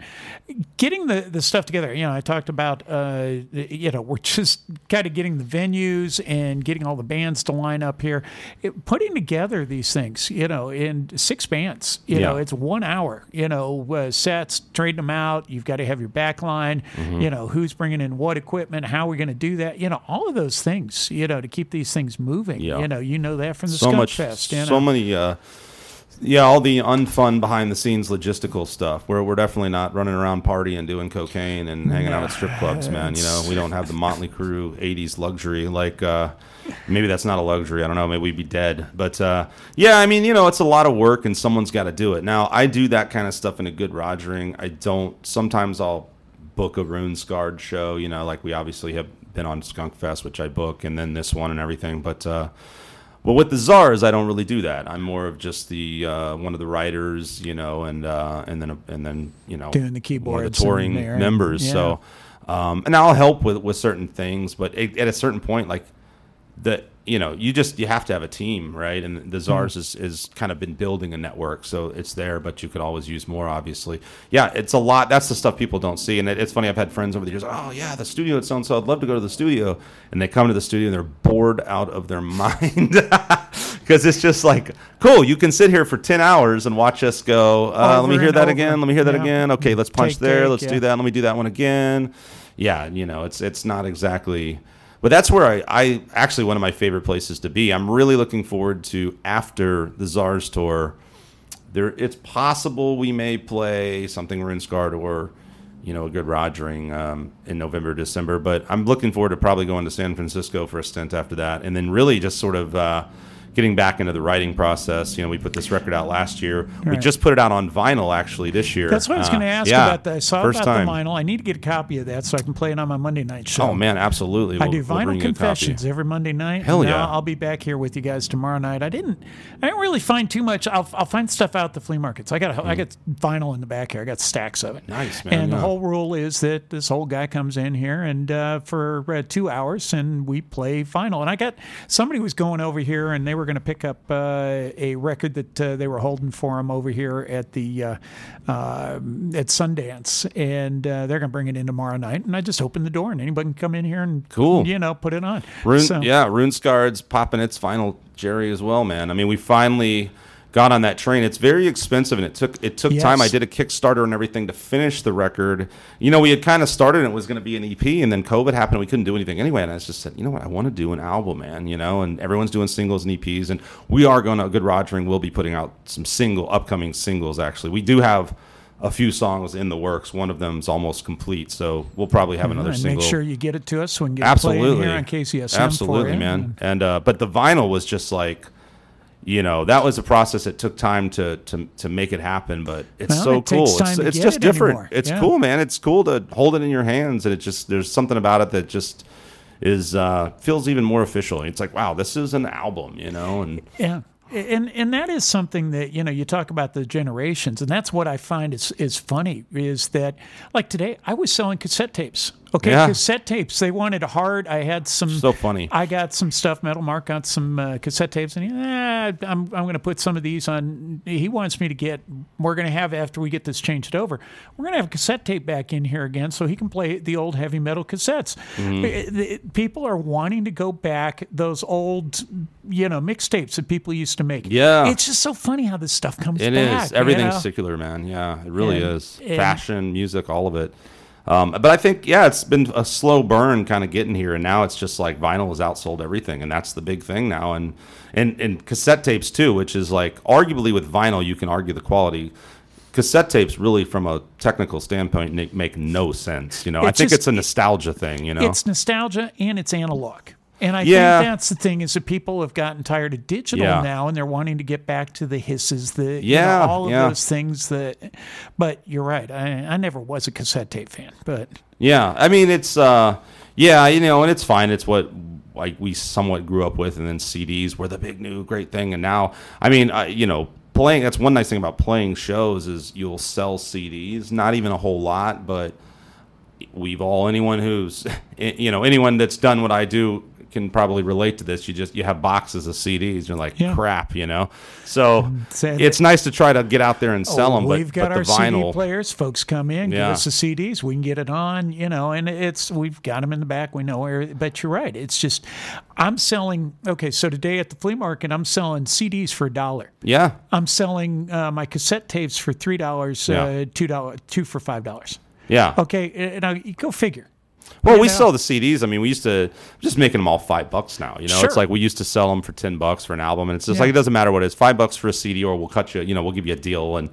getting the, the stuff together. You know, I talked about, uh, you know, we're just kind of getting the venues and getting all the bands to line up here, It- putting together these things. You know, in six bands. You know, it's one hour. You know, uh, sets, trading them out. You've got to have your back line.
Mm-hmm.
You know, who's bringing in what equipment? How we're we going to do that? You know, all of those things. You know, to keep these things moving.
Yeah.
You know, you know that from the
so
Skunk
much,
Fest. You
so
know?
many, uh, yeah, all the unfun behind the scenes logistical stuff. We're we're definitely not running around partying, doing cocaine, and hanging out at strip clubs, man. You know, we don't have the Motley Crue '80s luxury. Like, uh, maybe that's not a luxury. I don't know. Maybe we'd be dead. But uh, yeah, I mean, you know, it's a lot of work, and someone's got to do it. Now, I do that kind of stuff in a good Rogering. I don't. Sometimes I'll book a Runescarred show. You know, like we obviously have been on Skunk Fest, which I book, and then this one and everything. But uh, well, with the czars, I don't really do that. I'm more of just the uh, one of the writers, you know, and uh, and then and then you know
Doing the
of the touring members. So, um, and I'll help with with certain things, but it, at a certain point, like that, you know, you just you have to have a team, right? And the czars is is kind of been building a network, so it's there, but you could always use more, obviously. Yeah, it's a lot. That's the stuff people don't see, and it, it's funny. I've had friends over the years. Oh yeah, the studio at so and so. I'd love to go to the studio, and they come to the studio and they're bored out of their mind because it's just like cool. You can sit here for ten hours and watch us go. Uh, let me hear that
over.
again. Let me hear that
Yeah.
again. Okay, let's punch
Take,
there. let's
yeah.
do that. Let me do that one again. Yeah, you know, it's it's not exactly. But that's where I, I actually one of my favorite places to be. I'm really looking forward to after the Czars tour. There, it's possible we may play something Runescarred or, you know, a good Rogering um, in November, December. But I'm looking forward to probably going to San Francisco for a stint after that, and then really just sort of uh, getting back into the writing process. You know, we put this record out last year. We just put it out on vinyl actually this year.
That's what I was
Uh,
going to ask
yeah,
about that. I saw
first
about
time.
the vinyl. I need to get a copy of that so I can play it on my Monday night show.
Oh man, absolutely.
I
We'll-
do
we'll
vinyl
copy.
confessions every Monday night.
Hell yeah.
I'll, be back here with you guys tomorrow night. I didn't, I didn't really find too much. I'll, I'll find stuff out at the flea markets. I got, a, I got vinyl in the back here. I got stacks of it.
Mm. Nice, man,
And the whole rule is that this old guy comes in here and uh, for uh, two hours and we play vinyl. And I got somebody was going over here and they were going to pick up uh, a record that uh, they were holding for him over here at the uh, uh, at Sundance, and uh, they're going to bring it in tomorrow night. And I just opened the door and anybody can come in here and
Cool.
you know, put it on.
Rune,
So-
yeah, Runescarred's popping its final Jerry as well, man. I mean, we finally got on that train. It's very expensive, and it took it took time. I did a Kickstarter and everything to finish the record. You know, we had kind of started, and it was going to be an EP, and then COVID happened, and we couldn't do anything anyway. And I just said, you know what, I want to do an album, man. You know, and everyone's doing singles and EPs, and we are going to Good Rogering. We'll be putting out some single upcoming singles. Actually, we do have. A few songs in the works. One of them's almost complete, so we'll probably have another
and
single.
make sure you get it to us so you get
Absolutely,
it here on KZSM.
Absolutely, man. And uh, but the vinyl was just like, you know, that was a process that took time to to to make it happen. But it's
Well,
so
it
cool. It's, it's just
it
different.
anymore.
It's
Yeah.
cool, man. It's cool to hold it in your hands, and it just there's something about it that just is uh, feels even more official. It's like, wow, this is an album, you know, and
Yeah. And and that is something that you know you talk about the generations, and that's what I find is is funny is that like today I was selling cassette tapes. Okay,
Yeah.
cassette tapes. They wanted hard. I had some.
So funny.
I got some stuff. Metal Mark got some uh, cassette tapes, and he, eh, I'm I'm going to put some of these on. He wants me to get. We're going to have after we get this changed over. We're going to have a cassette tape back in here again, so he can play the old heavy metal cassettes. The- People are wanting to go back those old, you know, mixtapes that people used to make.
Yeah.
it's just so funny how this stuff comes
It
back.
is.
you
Everything's
know?
secular, man. Yeah, it really
And-
is. Fashion, music, all of it. Um, but I think, yeah, it's been a slow burn kind of getting here, and now it's just like vinyl has outsold everything, and that's the big thing now. And and and cassette tapes too, which is like arguably with vinyl, you can argue the quality. Cassette tapes, really, from a technical standpoint, make, no sense. You know, I think
just-
it's a nostalgia thing. You know,
It's nostalgia and it's analog. And I
Yeah.
think that's the thing is that people have gotten tired of digital
Yeah.
now and they're wanting to get back to the hisses, the you know,
Yeah,
all of
yeah.
those things that but you're right. I, I never was a cassette tape fan, but
Yeah, I mean it's uh yeah, you know, and it's fine. It's what like we somewhat grew up with and then CDs were the big new great thing and now I mean, I, you know, playing that's one nice thing about playing shows is you'll sell CDs, not even a whole lot, but we've all anyone who's you know, anyone that's done what I do can probably relate to this. You just you have boxes of CDs. You're like
Yeah.
crap, you know. So it's nice to try to get out there and sell
Oh,
them. But,
we've got
but
our
the vinyl,
CD players. Folks come in, give us the CDs. We can get it on, you know, and it's we've got them in the back. We know where. But you're right. It's just I'm selling. Okay, so today at the flea market, I'm selling CDs for a dollar.
yeah,
I'm selling uh, my cassette tapes for three dollars,
Yeah.
uh, two dollars, two for five dollars.
yeah.
Okay, and now go figure.
Well, we sell the CDs. I mean, we used to just making them all five bucks now. You know,
Sure.
it's like we used to sell them for ten bucks for an album, and it's just
Yeah.
like it doesn't matter what it is, five bucks for a CD, or we'll cut you. You know, we'll give you a deal, and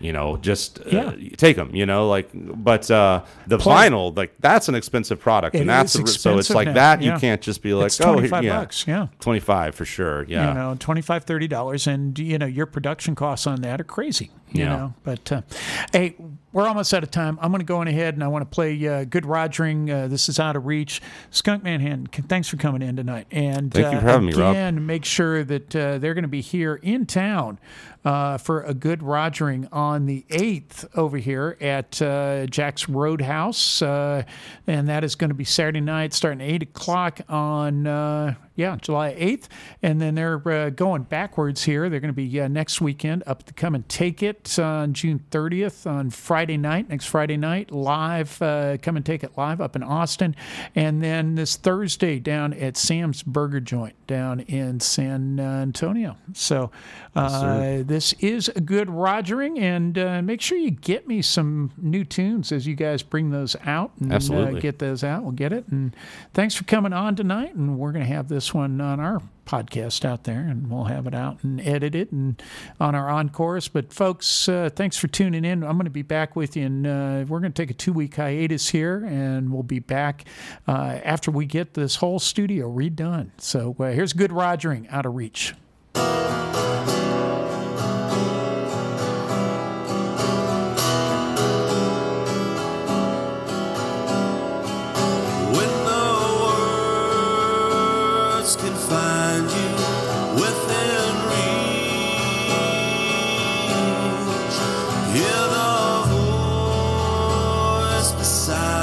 you know, just uh, take them. You know, like, but uh, the
Play-
vinyl, like that's an expensive product,
It
and that's a- so it's like
now,
that.
yeah.
You can't just be like,
It's
oh, here- yeah,
bucks, yeah.
twenty five for sure. Yeah,
You know, 25 30 dollars, and you know your production costs on that are crazy. You
Yeah.
know, but uh, hey, we're almost out of time. I'm going to go on ahead and I want to play uh, "Good Rogering." Uh, this is out of reach. Skunk Manhattan, thanks for coming in tonight. And
Thank you
uh,
for having me, Rob.
again, make sure that uh, they're going to be here in town uh, for a good Rogering on the 8th over here at uh, Jack's Roadhouse. Uh, and that is going to be Saturday night starting at 8 o'clock on, uh, yeah, July 8th. And then they're uh, going backwards here. They're going to be uh, next weekend up to Come and Take It on June 30th on Friday night, next Friday night, live, uh, Come and Take It live up in Austin. And then this Thursday down at Sam's Burger Joint down in San Antonio. So uh, this is a good Rogering, and uh, make sure you get me some new tunes as you guys bring those out and uh,
Absolutely.
get those out. We'll get it. And thanks for coming on tonight. And we're going to have this one on our podcast out there, and we'll have it out and edit it and on our encores. But folks, uh, thanks for tuning in. I'm going to be back with you, and uh, we're going to take a two week hiatus here, and we'll be back uh, after we get this whole studio redone. So uh, here's good Rogering out of reach.
stars beside.